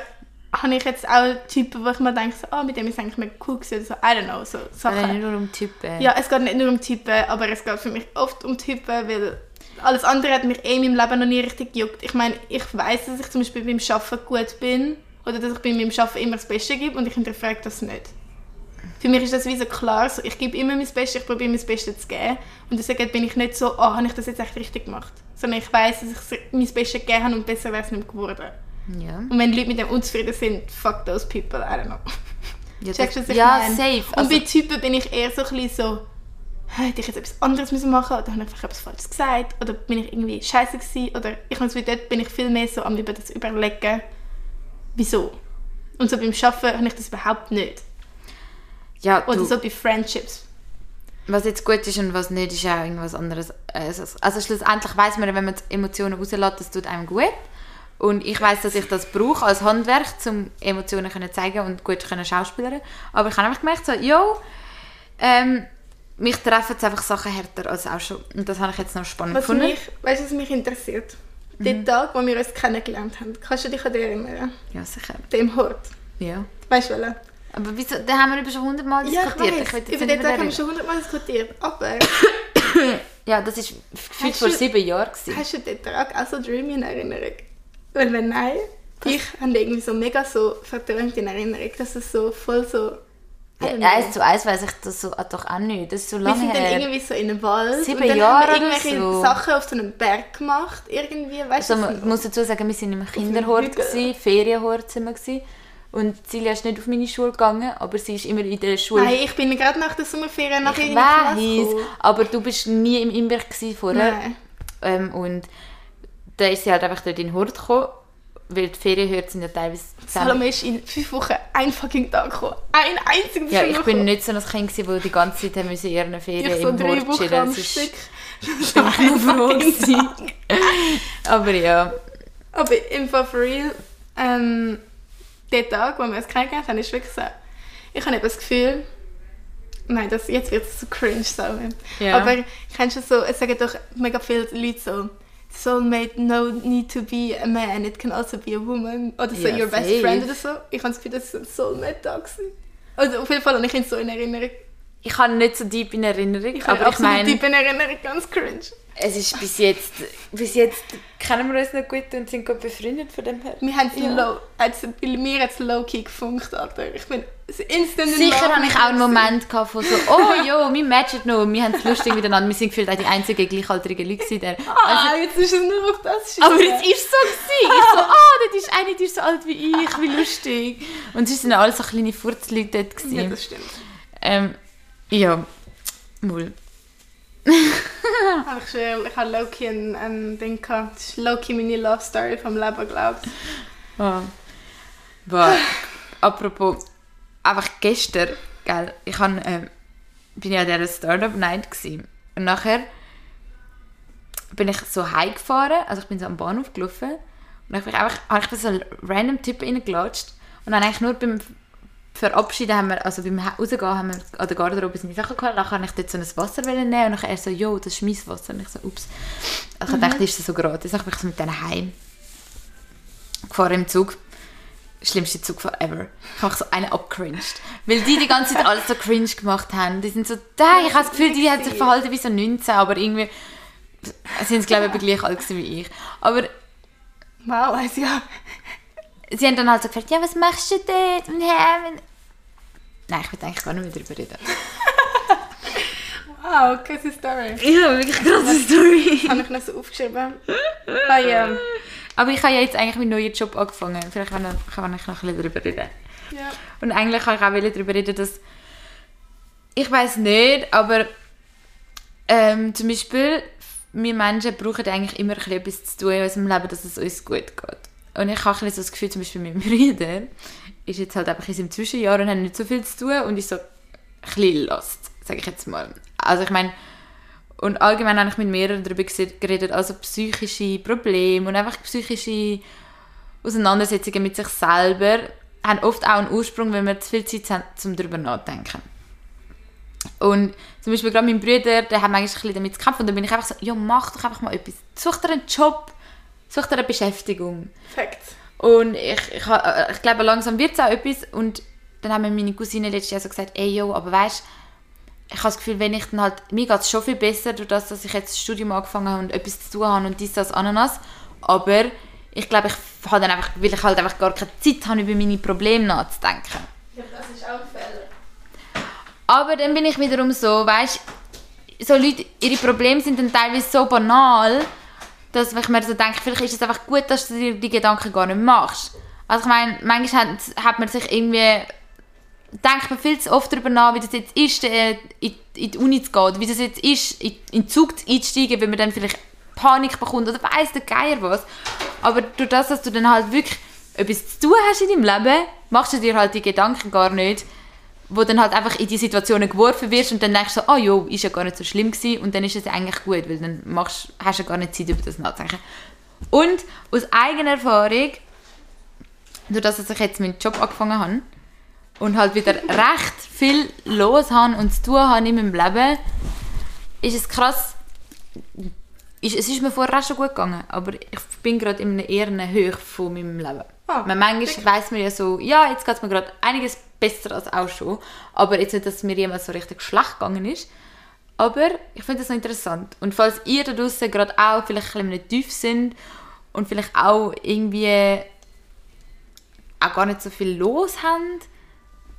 Speaker 2: habe ich jetzt auch Typen, wo ich mir denke, so, ah, mit dem ist eigentlich mega cool gewesen. So, I don't know, so Sachen.
Speaker 1: Oder nicht nur um Typen.
Speaker 2: Ja, es geht nicht nur um Typen, aber es geht für mich oft um Typen, weil alles andere hat mich eh in meinem Leben noch nie richtig gejuckt. Ich meine, ich weiß, dass ich zum Beispiel beim Arbeiten gut bin oder dass ich bei meinem Arbeiten immer das Beste gebe und ich hinterfrage das nicht. Für mich ist das wie so klar, so, ich gebe immer mein Bestes, ich probiere mein Bestes zu geben. Und deswegen bin ich nicht so, ah, habe ich das jetzt echt richtig gemacht? Sondern ich weiß, dass ich mein Bestes gegeben habe und besser wäre es nicht geworden.
Speaker 1: Ja.
Speaker 2: Und wenn Leute mit dem unzufrieden sind, fuck those people, I don't know.
Speaker 1: Ja,
Speaker 2: Checkst du, was ich
Speaker 1: ja
Speaker 2: meine?
Speaker 1: safe.
Speaker 2: Und
Speaker 1: Also,
Speaker 2: bei Typen bin ich eher so ein bisschen so, hätte ich jetzt etwas anderes müssen machen oder habe ich einfach etwas Falsches gesagt oder bin ich irgendwie scheiße gewesen oder ich Gefühl, dort bin ich viel mehr so am über das überlegen, wieso. Und so beim Arbeiten habe ich das überhaupt nicht.
Speaker 1: ja,
Speaker 2: Oder
Speaker 1: du,
Speaker 2: so bei Friendships.
Speaker 1: was jetzt gut ist und was nicht, ist auch irgendwas anderes. Also, also schlussendlich weiß man, wenn man Emotionen rauslässt, das tut einem gut. Und ich weiß, dass ich das brauche als Handwerk, um Emotionen können zeigen und gut können schauspielern. Aber ich habe einfach gemerkt, so, yo, ähm, mich treffen jetzt einfach Sachen härter als auch schon. Und das habe ich jetzt noch spannend
Speaker 2: Was
Speaker 1: gefunden.
Speaker 2: mich, weißt du, was mich interessiert? Den Tag, wo wir uns kennengelernt haben. Kannst du dich an den erinnern?
Speaker 1: Ja, sicher.
Speaker 2: Dem Hort.
Speaker 1: Ja.
Speaker 2: Weißt du, welchen?
Speaker 1: Aber wieso, da haben wir über schon hundertmal
Speaker 2: Ja, ich
Speaker 1: diskutiert.
Speaker 2: weiß.
Speaker 1: jetzt
Speaker 2: Über den Tag haben wir schon hundertmal diskutiert. Aber
Speaker 1: Ja, das ist gefühlt vor sieben Jahren. Gewesen.
Speaker 2: hast du den Tag auch so Dreamy in Erinnerung? Weil wenn nein, ich habe irgendwie so mega so verträumt in Erinnerung, dass es so voll so...
Speaker 1: eins zu eins weiß ich das so, ah, doch auch nicht. Das ist so
Speaker 2: wir
Speaker 1: lange
Speaker 2: sind dann
Speaker 1: her.
Speaker 2: irgendwie so in einem Wald
Speaker 1: Sieben
Speaker 2: und dann
Speaker 1: Jahre
Speaker 2: haben wir irgendwelche
Speaker 1: so.
Speaker 2: Sachen auf so einem Berg gemacht. Irgendwie, weißt
Speaker 1: Also, man muss dazu sagen, wir waren im Kinderhort,
Speaker 2: Hügel.
Speaker 1: gewesen, Ferienhort sind wir. Gewesen. Und Silja ist nicht auf meine Schule gegangen, aber sie ist immer in der Schule.
Speaker 2: Nein, ich bin gerade nach der Sommerferien nach
Speaker 1: ich
Speaker 2: gekommen.
Speaker 1: aber du bist nie im Imberg vorher.
Speaker 2: Nein.
Speaker 1: Ähm, und da ist sie halt einfach dort in den Hort gekommen, weil die Ferienhörte sind ja teilweise zusammen.
Speaker 2: Salome ist in fünf Wochen ein fucking Tag gekommen. Ein einzigen
Speaker 1: Ja, ich bin nicht so ein Kind, gewesen, das die ganze Zeit in ihren Ferien
Speaker 2: Ich so
Speaker 1: im
Speaker 2: drei
Speaker 1: Hort chillen
Speaker 2: am
Speaker 1: Das ist-
Speaker 2: Stück.
Speaker 1: Ich bin nur froh. Aber ja,
Speaker 2: Aber im Fall for real, ähm, der Tag, wo wir uns kennengelernt haben, ist wirklich so, ich habe eben das Gefühl, nein, das, jetzt wird es so cringe, so.
Speaker 1: Ja.
Speaker 2: aber kennst du so, es sagen doch mega viele Leute so, Soulmate no need to be a man, it can also be a woman. Oder so
Speaker 1: Ja,
Speaker 2: your best
Speaker 1: safe.
Speaker 2: friend oder so. Ich habe das Gefühl, das war ein Soulmate-Tag. Also auf jeden Fall habe ich ihn so in Erinnerung.
Speaker 1: ich habe nicht so deep in Erinnerung,
Speaker 2: Ich
Speaker 1: aber ich meine,
Speaker 2: deep in Erinnerung, ganz cringe.
Speaker 1: es ist bis jetzt, bis jetzt kennen wir uns noch gut und sind gut befreundet von dem her.
Speaker 2: Wir haben es
Speaker 1: Ja.
Speaker 2: low, also bei mir hat es low-key gefunkt, Alter. Ich bin instant in
Speaker 1: Sicher habe ich auch einen Moment gehabt von so, oh jo, wir matchen noch, wir haben es lustig miteinander, wir sind gefühlt auch die einzigen gleichaltrigen Leute der,
Speaker 2: Ah, jetzt ist es nur auf das schießen.
Speaker 1: aber jetzt ist es so gewesen. Ich so, ah, dort ist eine, die ist so alt wie ich, wie lustig. Und sonst sind alle so kleine Furzleute dort
Speaker 2: Ja,
Speaker 1: gewesen.
Speaker 2: das stimmt.
Speaker 1: Ähm, ja, wohl.
Speaker 2: Ich ich habe Loki ein, ein Ding gehabt. Das ist Loki meine Love Story vom Leben, glaube ich.
Speaker 1: Ah. Boah. Apropos, einfach gestern, gell, ich han, ähm, bin ja an dieser Startup Night gsi und nachher bin ich so heimgefahren, also ich bin so am Bahnhof gelaufen. Und dann bin ich einfach, habe ich bei so einen random Typ reingelatscht. Und dann eigentlich nur beim Verabschieden haben wir, also beim Rausgehen haben wir an der Garderobe seine Sachen geholt, dann habe ich dort so ein Wasser nehmen. Und dann er so, jo, das ist mein Wasser. Und ich so, ups. Also ich dachte, ist das so gratis, dann bin ich so mit denen heim gefahren im Zug. Schlimmste Zugfahrt ever. Ich habe so einen abgecringed. Weil die die ganze Zeit alles so cringe gemacht haben. Die sind so, da, ich habe das Gefühl, die haben sich verhalten wie so 19, aber irgendwie sind sie, glaube ich, gleich alt wie ich. Aber
Speaker 2: Wow, also ja.
Speaker 1: sie haben dann halt so gefragt, ja, was machst du dort? Und wenn- Nein, ich will eigentlich gar nicht mehr darüber reden.
Speaker 2: Wow, krasse Story.
Speaker 1: Ja, wirklich krasse Story.
Speaker 2: Habe ich noch so aufgeschrieben. Ah ja.
Speaker 1: Aber ich habe ja jetzt eigentlich meinen neuen Job angefangen. Vielleicht kann ich, kann ich noch ein bisschen darüber reden.
Speaker 2: ja.
Speaker 1: Und eigentlich kann ich auch darüber reden, dass ich weiß nicht, aber ähm, zum Beispiel wir Menschen brauchen eigentlich immer etwas zu tun in unserem Leben, dass es uns gut geht. Und ich habe ein so das Gefühl, zum Beispiel mit meinem Bruder ist jetzt halt einfach in seinem Zwischenjahr und hat nicht so viel zu tun und ist so ein bisschen lost, sage ich jetzt mal. Also ich meine, und allgemein habe ich mit mehreren darüber geredet, also psychische Probleme und einfach psychische Auseinandersetzungen mit sich selber haben oft auch einen Ursprung, wenn wir zu viel Zeit haben, um darüber nachzudenken. Und zum Beispiel gerade mein Bruder, der hat manchmal ein bisschen damit zu kämpfen und dann bin ich einfach so, ja mach doch einfach mal etwas. Such dir einen Job, such dir eine Beschäftigung.
Speaker 2: Perfekt.
Speaker 1: Und ich, ich, äh, ich glaube, langsam wird es auch etwas. Und dann haben mir meine Cousine letztes Jahr so gesagt, ey, yo, aber weißt ich habe das Gefühl, wenn ich dann halt, mir geht es schon viel besser, durch das, dass ich jetzt das Studium angefangen habe und etwas zu tun habe und dies, das, Ananas. Aber ich glaube, ich habe dann einfach, weil ich halt einfach gar keine Zeit habe, über meine Probleme nachzudenken.
Speaker 2: Ja, das ist auch ein Fehler.
Speaker 1: Aber dann bin ich wiederum so, weißt so Leute, ihre Probleme sind dann teilweise so banal, dass ich mir so denke, vielleicht ist es einfach gut, dass du dir die Gedanken gar nicht machst. Also ich meine, manchmal hat, hat man sich irgendwie denkt man viel zu oft darüber nach, wie das jetzt ist, äh, in, die Uni zu gehen, wie das jetzt ist, in, den Zug einzusteigen, wenn man dann vielleicht Panik bekommt oder weiss der Geier was. Aber durch das, dass du dann halt wirklich etwas zu tun hast in deinem Leben, machst du dir halt die Gedanken gar nicht, wo dann halt einfach in die Situationen geworfen wirst und dann denkst du so, oh jo, ist ja gar nicht so schlimm gewesen und dann ist es eigentlich gut, weil dann machst, hast du ja gar nicht Zeit, über das nachzudenken. Und aus eigener Erfahrung, durch das, dass ich jetzt meinen Job angefangen habe und halt wieder recht viel los habe und zu tun habe in meinem Leben, ist es krass, ist, es ist mir vorher auch schon gut gegangen, aber ich bin gerade in einer eher Höhe von meinem Leben.
Speaker 2: Ah,
Speaker 1: Man manchmal weiss man ja so, ja, jetzt geht es mir gerade einiges besser als auch schon, aber jetzt nicht, dass es mir jemals so richtig schlecht gegangen ist. Aber ich finde das noch interessant. Und falls ihr da draußen gerade auch vielleicht ein bisschen tief sind und vielleicht auch irgendwie auch gar nicht so viel los habt,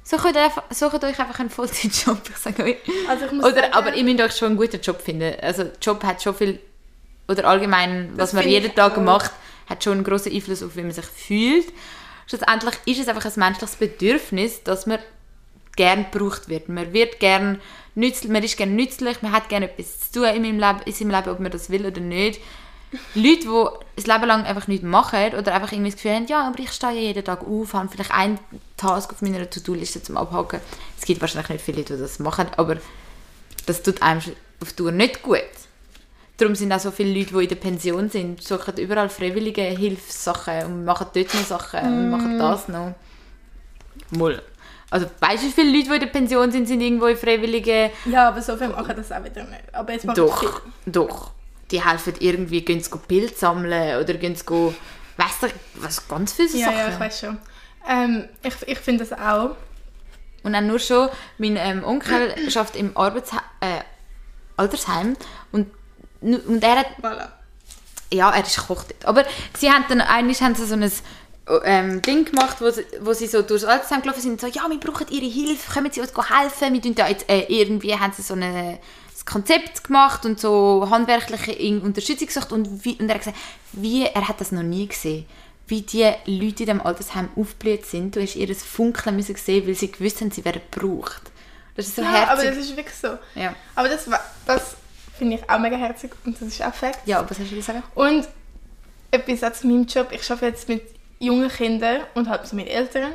Speaker 1: sucht, einfach, sucht euch einfach einen Vollzeitjob, ich sage euch.
Speaker 2: Also ich
Speaker 1: Oder,
Speaker 2: sagen,
Speaker 1: aber ihr müsst euch schon einen guten Job finden. Also der Job hat schon viel, oder allgemein, was man jeden Tag
Speaker 2: auch.
Speaker 1: macht, hat schon einen grossen Einfluss auf wie man sich fühlt. Schlussendlich ist es einfach ein menschliches Bedürfnis, dass man gern gebraucht wird. Man wird gern nützlich, man ist gern nützlich, man hat gerne etwas zu tun in, meinem Leben, in seinem Leben, ob man das will oder nicht. Leute, die das Leben lang einfach nichts machen oder einfach irgendwie das Gefühl haben, ja, aber ich stehe ja jeden Tag auf, habe vielleicht einen Task auf meiner To-Do-Liste zum Abhaken. Es gibt wahrscheinlich nicht viele Leute, die das machen, aber das tut einem auf Tour nicht gut. Darum sind auch so viele Leute, die in der Pension sind, suchen überall freiwillige Hilfssachen und machen dort noch Sachen und machen das noch. Moll. Also weißt du, wie viele Leute, die in der Pension sind, sind irgendwo in freiwilligen...
Speaker 2: Ja, aber so viel machen das auch wieder nicht. Aber jetzt
Speaker 1: Doch, doch. Die helfen irgendwie, gehen sie Pilze sammeln oder gehen sie, weiss du, was ganz viele
Speaker 2: Ja,
Speaker 1: Sachen.
Speaker 2: ja, ich weiß schon. Ähm, ich ich finde das auch.
Speaker 1: Und dann nur schon, mein ähm, Onkel arbeitet im Arbeitshe äh, Altersheim und, und er hat
Speaker 2: Voilà.
Speaker 1: ja, er ist Koch dort. Aber sie haben dann, eigentlich haben sie so ein ähm, Ding gemacht, wo sie, wo sie so durchs Altersheim gelaufen sind und so, ja, wir brauchen ihre Hilfe, können sie uns helfen? Wir tun da jetzt, äh, irgendwie haben sie so eine, ein Konzept gemacht und so handwerkliche Unterstützung gesucht und, wie, und er hat gesagt, wie, er hat das noch nie gesehen, wie die Leute in dem Altersheim aufgeblüht sind. Du hast ihr Funkeln müssen sehen, weil sie gewusst haben, sie werden gebraucht. Das ist so
Speaker 2: Ja, aber
Speaker 1: herzig.
Speaker 2: das ist wirklich so.
Speaker 1: ja.
Speaker 2: Aber das, das finde ich auch mega herzig und das ist auch Fakt.
Speaker 1: ja, was hast du gesagt?
Speaker 2: Und etwas auch zu meinem Job. Ich arbeite jetzt mit jungen Kindern und halt so mit Eltern.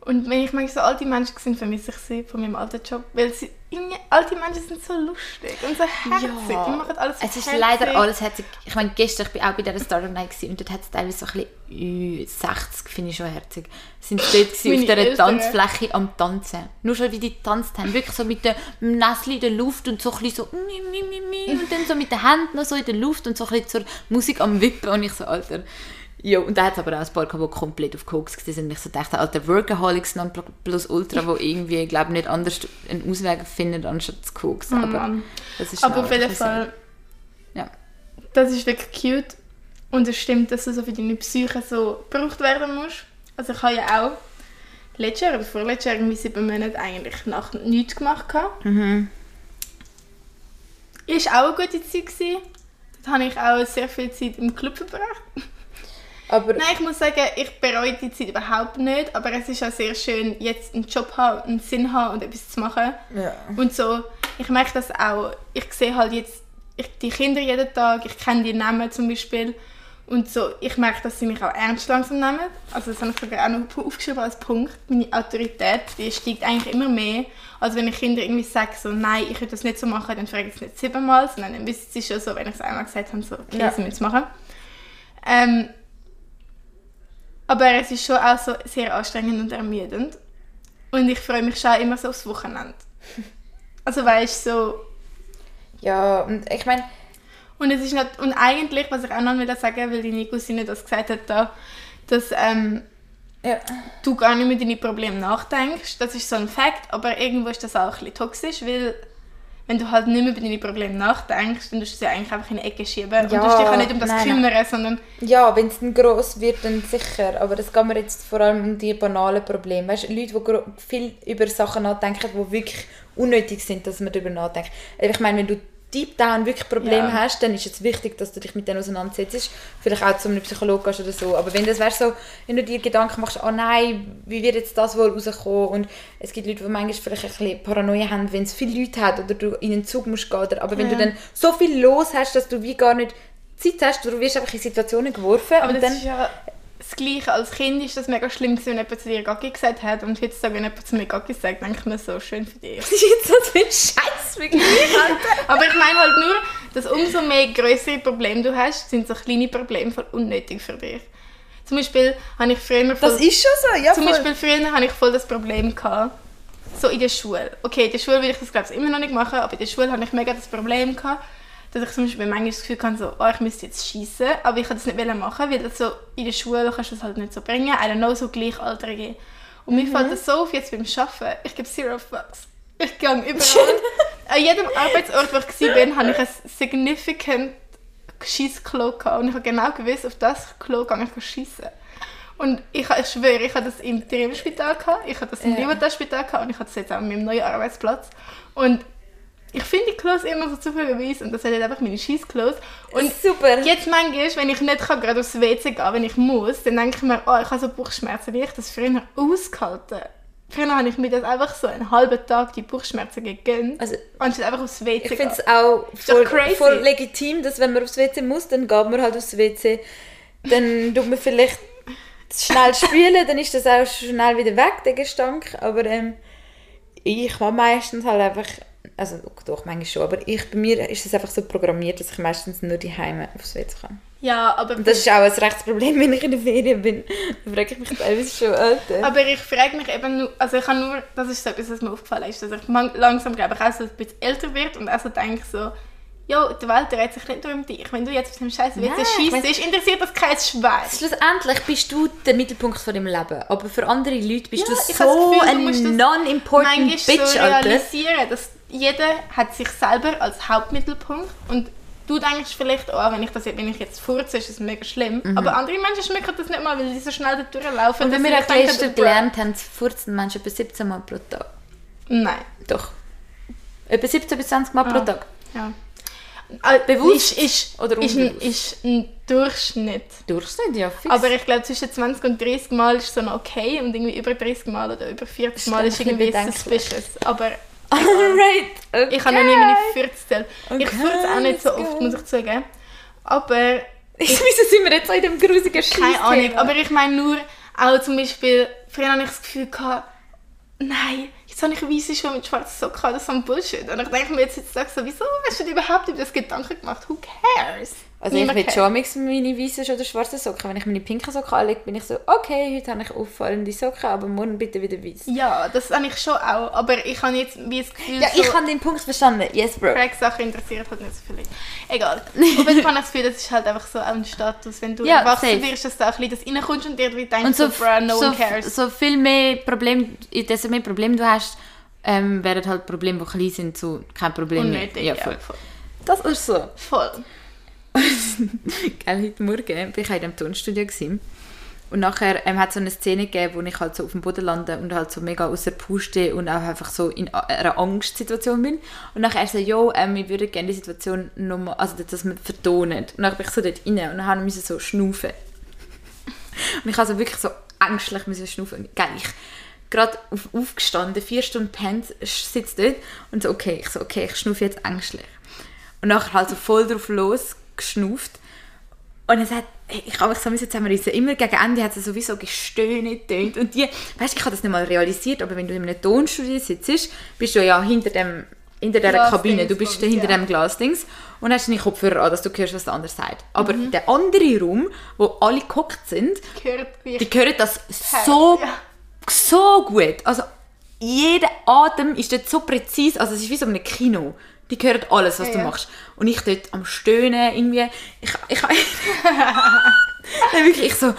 Speaker 2: Und wenn ich manchmal so alte Menschen sehe, vermisse ich sie von meinem alten Job. Weil sie, irgendwie, alte Menschen sind so lustig und so herzig. Die machen alles so
Speaker 1: Es ist
Speaker 2: herzig.
Speaker 1: leider alles herzig. Ich meine, gestern ich bin auch bei dieser Startup Night und dort hat es teilweise so ein bisschen, äh, 60 finde ich schon herzig. Sind dort auf dieser. Tanzfläche am Tanzen. Nur schon wie die getanzt haben. Wirklich so mit dem Näsli in der Luft und so ein bisschen so mi, mi, mi, mi, und dann so mit den Händen noch so in der Luft und so ein bisschen zur Musik am Wippen und ich so, Alter. Ja, und da hat es aber auch ein paar gehabt, die komplett auf Koks waren. Und ich so dachte, alter Workaholics non plus ultra, die irgendwie, glaube nicht anders einen Ausweg finden, anstatt zu Koks.
Speaker 2: Oh
Speaker 1: aber das ist
Speaker 2: Aber auf jeden Fall.
Speaker 1: Ja.
Speaker 2: das ist wirklich cute. Und es stimmt, dass du so für deine Psyche so gebraucht werden musst. Also ich habe ja auch letztes Jahr oder vorletztes Jahr irgendwie sieben Monate eigentlich nach nichts gemacht.
Speaker 1: Mhm.
Speaker 2: Ist auch eine gute Zeit gewesen. Dort habe ich auch sehr viel Zeit im Club verbracht.
Speaker 1: Aber
Speaker 2: Nein, ich muss sagen, ich bereue die Zeit überhaupt nicht, aber es ist auch sehr schön, jetzt einen Job haben, einen Sinn haben und etwas zu machen.
Speaker 1: ja.
Speaker 2: Und so, ich merke das auch, ich sehe halt jetzt ich, die Kinder jeden Tag, ich kenne die Namen zum Beispiel und so, ich merke, dass sie mich auch ernst langsam nehmen. Also das habe ich sogar auch noch aufgeschrieben als Punkt. Meine Autorität, die steigt eigentlich immer mehr. Also wenn ich Kinder irgendwie sage, so, nein, ich will das nicht so machen, dann frage ich es nicht siebenmal, sondern dann wissen sie schon so, wenn ich es einmal gesagt habe, so, okay,
Speaker 1: Ja.
Speaker 2: sie müssen es machen. Ähm, aber es ist schon auch so sehr anstrengend und ermüdend. Und ich freue mich schon immer so aufs Wochenende. Also weißt so...
Speaker 1: ja, und ich meine,
Speaker 2: Und es ist nicht... Und eigentlich, was ich auch noch wieder sagen will, weil deine Cousine das gesagt hat, da, dass ähm,
Speaker 1: ja.
Speaker 2: du gar nicht mehr deine Probleme nachdenkst. Das ist so ein Fakt, aber irgendwo ist das auch ein bisschen toxisch, weil wenn du halt nicht mehr über deine Probleme nachdenkst, dann tust du sie eigentlich einfach in die Ecke schieben. und du
Speaker 1: Ja,
Speaker 2: musst dich auch nicht um das
Speaker 1: nein,
Speaker 2: kümmern, sondern
Speaker 1: Ja, wenn es dann gross wird, dann sicher. Aber es geht mir jetzt vor allem um die banalen Probleme. Weißt du, Leute, die viel über Sachen nachdenken, die wirklich unnötig sind, dass man darüber nachdenkt. Ich meine, wenn du deep down wirklich Probleme
Speaker 2: Ja.
Speaker 1: hast, dann ist es wichtig, dass du dich mit denen auseinandersetzt. Vielleicht auch zu einem Psychologen gehst oder so. Aber wenn das wäre so, wenn du dir Gedanken machst, oh nein, wie wird jetzt das wohl rauskommen? Und es gibt Leute, die manchmal vielleicht ein bisschen Paranoia haben, wenn es viele Leute hat oder du in einen Zug musst gehen. Oder, aber wenn
Speaker 2: Ja.
Speaker 1: du dann so viel los hast, dass du wie gar nicht Zeit hast, du wirst einfach in Situationen geworfen
Speaker 2: Aber
Speaker 1: und dann...
Speaker 2: ja das Gleiche. Als Kind ist das mega schlimm, gewesen, wenn jemand zu dir Gaggi gesagt hat. Und heutzutage, wenn jemand zu mir Gaggi sagt, denke ich mir so, schön für dich.
Speaker 1: Das ist jetzt so ein Scheiß Vergleich, Alter.
Speaker 2: Aber ich meine halt nur, dass umso mehr größere Probleme du hast, sind so kleine Probleme voll unnötig für dich. Zum Beispiel habe ich früher voll,
Speaker 1: Das ist schon so, ja
Speaker 2: zum
Speaker 1: voll.
Speaker 2: Beispiel früher habe ich voll das Problem gehabt, so in der Schule. Okay, in der Schule will ich das glaube ich immer noch nicht machen, aber in der Schule habe ich mega das Problem gehabt, dass ich zum Beispiel manchmal das Gefühl hatte, so, oh, ich müsste jetzt schießen, aber ich wollte das nicht machen, weil das so in der Schule kannst du das halt nicht so bringen. I don't know, so Gleichaltrige. Und mir fällt das so auf jetzt beim Arbeiten. Ich gebe zero fucks. Ich gehe überall. An jedem Arbeitsort, wo ich war, habe ich ein significant Schiessklo gehabt. Und ich habe genau gewusst, auf das Klo gehe ich schießen. Und ich, ich schwöre, ich habe das im Triebspital gehabt, ich habe das im
Speaker 1: Ja.
Speaker 2: Libertas-Spital und ich habe das jetzt auch an meinem neuen Arbeitsplatz. Und ich finde die Klos immer so zufälligerweise und das sind halt einfach meine Scheissklos. Und
Speaker 1: Super.
Speaker 2: jetzt manchmal, wenn ich nicht kann, gerade aufs WC gehen wenn ich muss, dann denke ich mir, oh, ich habe so Bauchschmerzen, wie ich das früher ausgehalten Früher habe ich mir das einfach so einen halben Tag die Bauchschmerzen gegönnt,
Speaker 1: Also,
Speaker 2: anstatt einfach aufs WC
Speaker 1: Ich
Speaker 2: gehen.
Speaker 1: finde es auch voll, voll legitim, dass wenn man aufs WC muss, dann geht man halt aufs WC. Dann tut man vielleicht schnell spülen, dann ist das auch schnell wieder weg, der Gestank. Aber ähm, ich mache meistens halt einfach, also doch, manchmal schon, aber ich, bei mir ist es einfach so programmiert, dass ich meistens nur die Heime aufs WC kann.
Speaker 2: Ja, aber,
Speaker 1: Und das ist auch ein Rechtsproblem, wenn ich in der Ferien bin. Da frage ich mich teilweise schon, Alter.
Speaker 2: aber ich frage mich eben nur, also ich habe nur, das ist so etwas, was mir aufgefallen ist, dass ich langsam, glaube ich, auch so ein bisschen älter wird und auch so denke so, jo, die Welt dreht sich nicht nur um dich. Wenn du jetzt auf dem scheiß WC schießt,
Speaker 1: mein-
Speaker 2: interessiert das kein Schwein.
Speaker 1: Schlussendlich bist du der Mittelpunkt von deinem Leben. Aber für andere Leute bist
Speaker 2: Ja,
Speaker 1: du so
Speaker 2: Gefühl,
Speaker 1: ein non-important Bitch, Alter.
Speaker 2: realisieren, dass jeder hat sich selber als Hauptmittelpunkt und du denkst vielleicht, oh, wenn ich, das, wenn ich jetzt furze, ist das mega schlimm. Aber andere Menschen schmecken das nicht mal, weil die so schnell da durchlaufen.
Speaker 1: Und wenn wir
Speaker 2: sie «Bruh».
Speaker 1: gelernt haben, furzen Menschen etwa 17 Mal pro Tag.
Speaker 2: Nein.
Speaker 1: Doch. Etwa 17 bis 20 Mal pro
Speaker 2: Ah.
Speaker 1: Tag.
Speaker 2: Ja. Äh,
Speaker 1: Bewusst
Speaker 2: ist, ist,
Speaker 1: oder
Speaker 2: ist, ein, ist ein Durchschnitt.
Speaker 1: Durchschnitt, ja, fix.
Speaker 2: Aber ich glaube, zwischen 20 und 30 Mal ist so noch okay und irgendwie über 30 Mal oder über 40
Speaker 1: Das
Speaker 2: Mal
Speaker 1: ist
Speaker 2: irgendwie suspicious. Aber
Speaker 1: Alright. Okay.
Speaker 2: ich habe noch nie meine Fürze gezählt. Ich
Speaker 1: Okay,
Speaker 2: fürze auch nicht so oft, muss ich zugeben. Aber
Speaker 1: Wieso sind wir jetzt so in dem grusigen Scheiß?
Speaker 2: keine Ahnung. Aber ich meine nur, auch zum Beispiel, früher hatte ich das Gefühl, gehabt, nein, jetzt habe ich weiße Schuhe mit schwarzen Socken, das ist so ein Bullshit. Und ich denke mir jetzt heutzutage so, wieso hast du dir überhaupt über das Gedanken gemacht? Who cares?
Speaker 1: Also ich
Speaker 2: Niemand
Speaker 1: will
Speaker 2: cares.
Speaker 1: schon mix meine weißen oder schwarzen Socken. Wenn ich meine pinken Socken anlege, bin ich so, okay, heute habe ich auffallende Socken, aber morgen bitte wieder weiß.
Speaker 2: Ja, das habe ich schon auch. Aber ich habe jetzt wie das Gefühl,
Speaker 1: Ja,
Speaker 2: so,
Speaker 1: ich habe den Punkt verstanden. Yes, bro.
Speaker 2: Crack-Sachen interessiert halt nicht so viele. Egal. Auf jeden Fall habe ich das Gefühl, das ist halt einfach so ein Status. Wenn du
Speaker 1: Ja,
Speaker 2: erwachsen wirst, dass du auch ein bisschen das reinkommst und dir wie denkst,
Speaker 1: Und so,
Speaker 2: so, bruh, no
Speaker 1: so,
Speaker 2: one cares.
Speaker 1: so viel mehr Probleme, desto mehr Probleme du hast, ähm, werden halt Probleme, die klein sind, so kein Problem
Speaker 2: Unnötig,
Speaker 1: mehr.
Speaker 2: ja,
Speaker 1: voll.
Speaker 2: voll.
Speaker 1: Das ist so.
Speaker 2: Voll.
Speaker 1: Gell, heute Morgen bin ich in diesem Tonstudio. Gewesen. Und nachher ähm, hat es so eine Szene gegeben, wo ich halt so auf dem Boden lande und halt so mega außer Puste und auch einfach so in einer Angstsituation bin. Und nachher er so, jo, ähm, ich würde gerne die Situation nochmal, also dass man vertonen. Und dann bin ich so dort rein und dann musste ich so schnaufen. Und ich also wirklich so ängstlich schnaufen. Geil, ich gerade auf, aufgestanden, vier Stunden pennt, sitze dort und so, okay, ich so, okay, ich schnaufe jetzt ängstlich. Und nachher halt so voll drauf los geschnauft. Und es hat, ich habe mich so zusammenrissen. Immer gegen Ende hat es sowieso gestöhnt tönt. Und die, weißt, ich habe das nicht mal realisiert, aber wenn du in einem Tonstudio sitzt, bist du ja hinter dem hinter dieser Kabine, du bist
Speaker 2: ja.
Speaker 1: hinter dem Glasdings und hast deine Kopfhörer an, dass du hörst, was der andere sagt. Aber der andere Raum, wo alle gehockt sind,
Speaker 2: Gehört
Speaker 1: die hören das so,
Speaker 2: Ja.
Speaker 1: so gut. Also jeder Atem ist dort so präzise, also es ist wie so ein Kino. Die hören alles, was
Speaker 2: Ja,
Speaker 1: du
Speaker 2: ja.
Speaker 1: machst. Und ich dort am Stöhnen irgendwie, ich, ich, dann wirklich ich so, so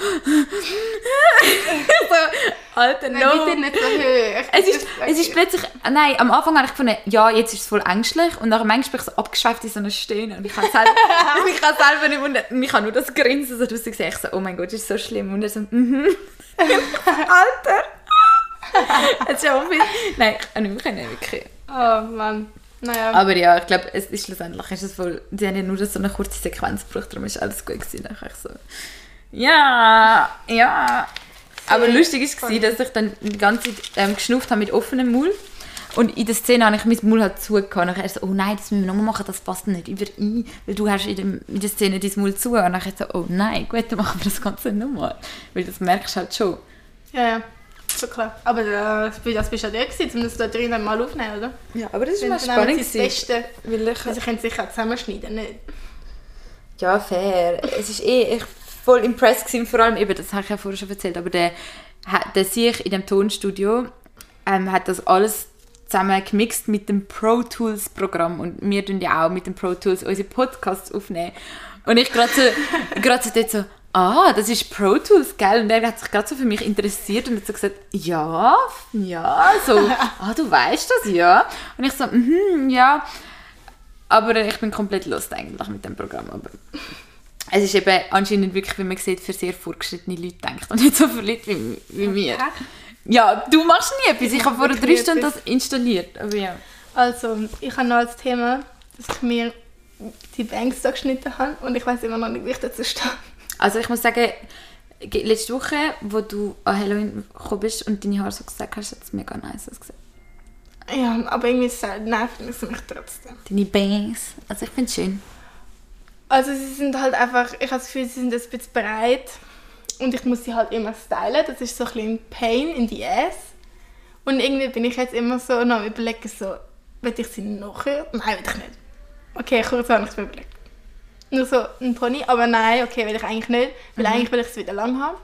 Speaker 1: Alter,
Speaker 2: Nein,
Speaker 1: no.
Speaker 2: bitte nicht so hoch.
Speaker 1: Es ist, es ist plötzlich, nein, am Anfang habe ich gefunden, ja, jetzt ist es voll ängstlich und nachher manchmal bin ich so abgeschweift in so einer Stöhne und ich kann selber, ich kann selber nicht und und ich habe nur das Grinsen so draussen gesehen, ich so, oh mein Gott, das ist so schlimm und er so, mhm. Alter. Es ist auch viel, nein, ich kann nicht mehr können, wirklich.
Speaker 2: Oh Mann. Naja.
Speaker 1: Aber ja, ich glaube, es ist schlussendlich ist es voll, die haben ja nur so eine kurze Sequenz gebraucht, darum ist alles gut gewesen. Dann ich so, ja, ja. Aber lustig ist
Speaker 2: funny.
Speaker 1: dass ich dann die ganze Zeit ähm, geschnauft habe mit offenem Maul. Und in der Szene habe ich mein Maul halt zugehört. Ich so, oh nein, das müssen wir nochmal machen, das passt nicht über ein, weil du hast in, dem, in der Szene dein Maul zu. Und ich so, oh nein, gut, dann machen wir das Ganze nochmal. Weil das merkst du halt schon.
Speaker 2: Ja, ja. So klar. Aber äh, das bist ja der gewesen, um das da drinnen mal aufzunehmen, oder?
Speaker 1: Ja, aber das ist mal spannend
Speaker 2: das. Beste.
Speaker 1: Weil ich,
Speaker 2: Also, sie können sicher zusammenschneiden, nicht?
Speaker 1: Ja, fair. Es ist eh ich voll impressed gewesen, vor allem eben, das habe ich ja vorher schon erzählt, aber der, der sich in dem Tonstudio ähm, hat das alles zusammen gemixt mit dem Pro Tools Programm und wir tun ja auch mit dem Pro Tools unsere Podcasts aufnehmen. Und ich gerade so, gerade so dort so, ah, das ist Pro Tools, gell? Und er hat sich gerade so für mich interessiert und hat so gesagt, ja, ja, so, ah, du weißt das, ja. Und ich so, mhm, ja. Aber ich bin komplett lost eigentlich mit dem Programm. Aber es ist eben anscheinend wirklich, wie man sieht, für sehr fortgeschrittene Leute denkt und nicht so für Leute wie, wie mir. Ja, du machst nie etwas. Ich habe vor drei Stunden das installiert. Aber ja.
Speaker 2: Also, ich habe noch als Thema, dass ich mir die Banks da geschnitten habe und ich weiß immer noch nicht, wie ich dazu stehe.
Speaker 1: Also ich muss sagen, ge- letzte Woche, wo du an Halloween gekommen bist und deine Haare so gesagt hast, hat es mega nice ausgesehen.
Speaker 2: Ja, aber irgendwie ist es halt- nervt es mich trotzdem.
Speaker 1: Deine Bangs. Also ich finde es schön.
Speaker 2: Also sie sind halt einfach, ich habe das Gefühl, sie sind ein bisschen breit und ich muss sie halt immer stylen. Das ist so ein bisschen Pain in the ass. Und irgendwie bin ich jetzt immer so noch am überlegen, so, will ich sie noch höher? Nein, will ich nicht. Okay, kurz habe ich es mir überlegt. Nur so ein Pony, aber nein, okay, will ich eigentlich nicht, weil eigentlich will ich es wieder lang haben.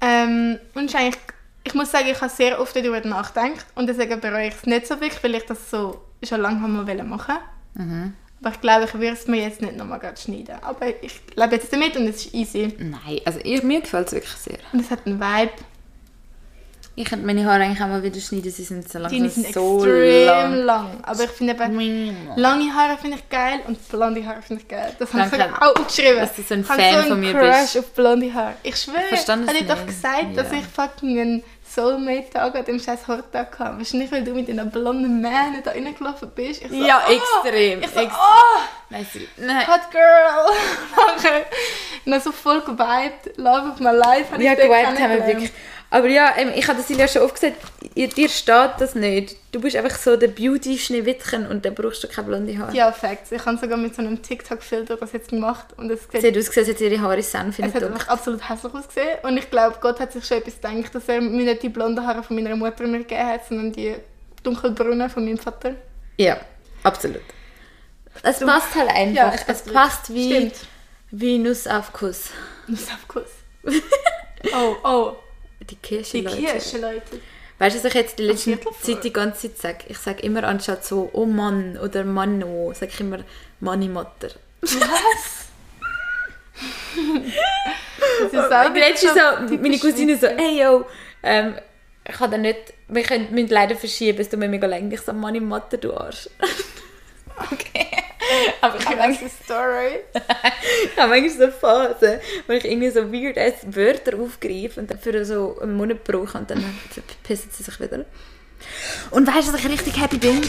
Speaker 2: Ähm, und ist eigentlich, ich muss sagen, ich habe sehr oft darüber nachgedacht und deswegen bereue ich es nicht so wirklich, weil ich das so schon lange haben mal machen
Speaker 1: Mhm.
Speaker 2: aber ich glaube, ich würde es mir jetzt nicht nochmal schneiden. Aber ich lebe jetzt damit und es ist easy.
Speaker 1: Nein, also ich, mir gefällt es wirklich sehr.
Speaker 2: Und es hat einen Vibe.
Speaker 1: Ich könnte meine Haare eigentlich auch mal wieder schneiden, sie sind so langsam
Speaker 2: Die sind
Speaker 1: so
Speaker 2: extrem
Speaker 1: lang.
Speaker 2: lang. Aber ich finde eben, lange Haare finde ich geil und blonde Haare finde ich geil. Das habe ich auch aufgeschrieben.
Speaker 1: dass du so ein
Speaker 2: Ich
Speaker 1: Fan
Speaker 2: so
Speaker 1: von mir
Speaker 2: Crush
Speaker 1: bist.
Speaker 2: auf blonde Haare. Ich schwöre,
Speaker 1: verstand
Speaker 2: habe ich doch gesagt, dass
Speaker 1: Ja.
Speaker 2: ich fucking einen Soulmate-Tag an dem scheiß Hortag hatte. Wahrscheinlich, weil du mit deinen blonden Männern da reingelaufen bist. Ich so,
Speaker 1: Ja,
Speaker 2: oh!
Speaker 1: extrem.
Speaker 2: Ich so,
Speaker 1: Ex-
Speaker 2: oh!
Speaker 1: Nein.
Speaker 2: Hot Girl! Danke. Noch so voll geweibt. Love of my life.
Speaker 1: Ja,
Speaker 2: ich
Speaker 1: geweibt haben wir wirklich. Aber ja, ähm, ich habe das Silja schon oft gesagt, ihr, dir steht das nicht. Du bist einfach so der Beauty-Schneewittchen und dann brauchst du keine blonde Haare.
Speaker 2: Ja, Facts. Ich habe sogar mit so einem TikTok-Filter das jetzt gemacht und es
Speaker 1: Sie
Speaker 2: sieht,
Speaker 1: hat ausgesehen, als ihre Haare Senf in
Speaker 2: es hat einfach absolut hässlich ausgesehen. Und ich glaube, Gott hat sich schon etwas gedacht, dass er mir nicht die blonden Haare von meiner Mutter mir gegeben hat, sondern die dunkelbraunen von meinem Vater.
Speaker 1: Ja, absolut. Es passt halt einfach.
Speaker 2: Ja,
Speaker 1: es passt wie,
Speaker 2: Stimmt.
Speaker 1: wie Nuss auf Kuss.
Speaker 2: Nussabkuss. oh, oh.
Speaker 1: Die Kirsche,
Speaker 2: Die
Speaker 1: Leute.
Speaker 2: Kirsche, Leute.
Speaker 1: Weißt du, was ich jetzt die letzte. Zeit die ganze Zeit sage? Ich sage immer anstatt so «Oh Mann» oder «Manno», sage ich immer «Manni Matter».
Speaker 2: Was? das ist auch wieder
Speaker 1: so, meine Cousine so, hey yo, ähm, ich kann da nicht, wir können, müssen leider verschieben, es tut mir mega leid. Ich so, Mann, im Mathe, du Arsch. okay. Aber ich habe manchmal,
Speaker 2: Story.
Speaker 1: ich habe manchmal so Phasen, wo ich irgendwie so weird ass Wörter aufgreife und dann für so einen Monat brauche und dann verpissen sie sich wieder. Und weißt du, dass ich richtig happy bin?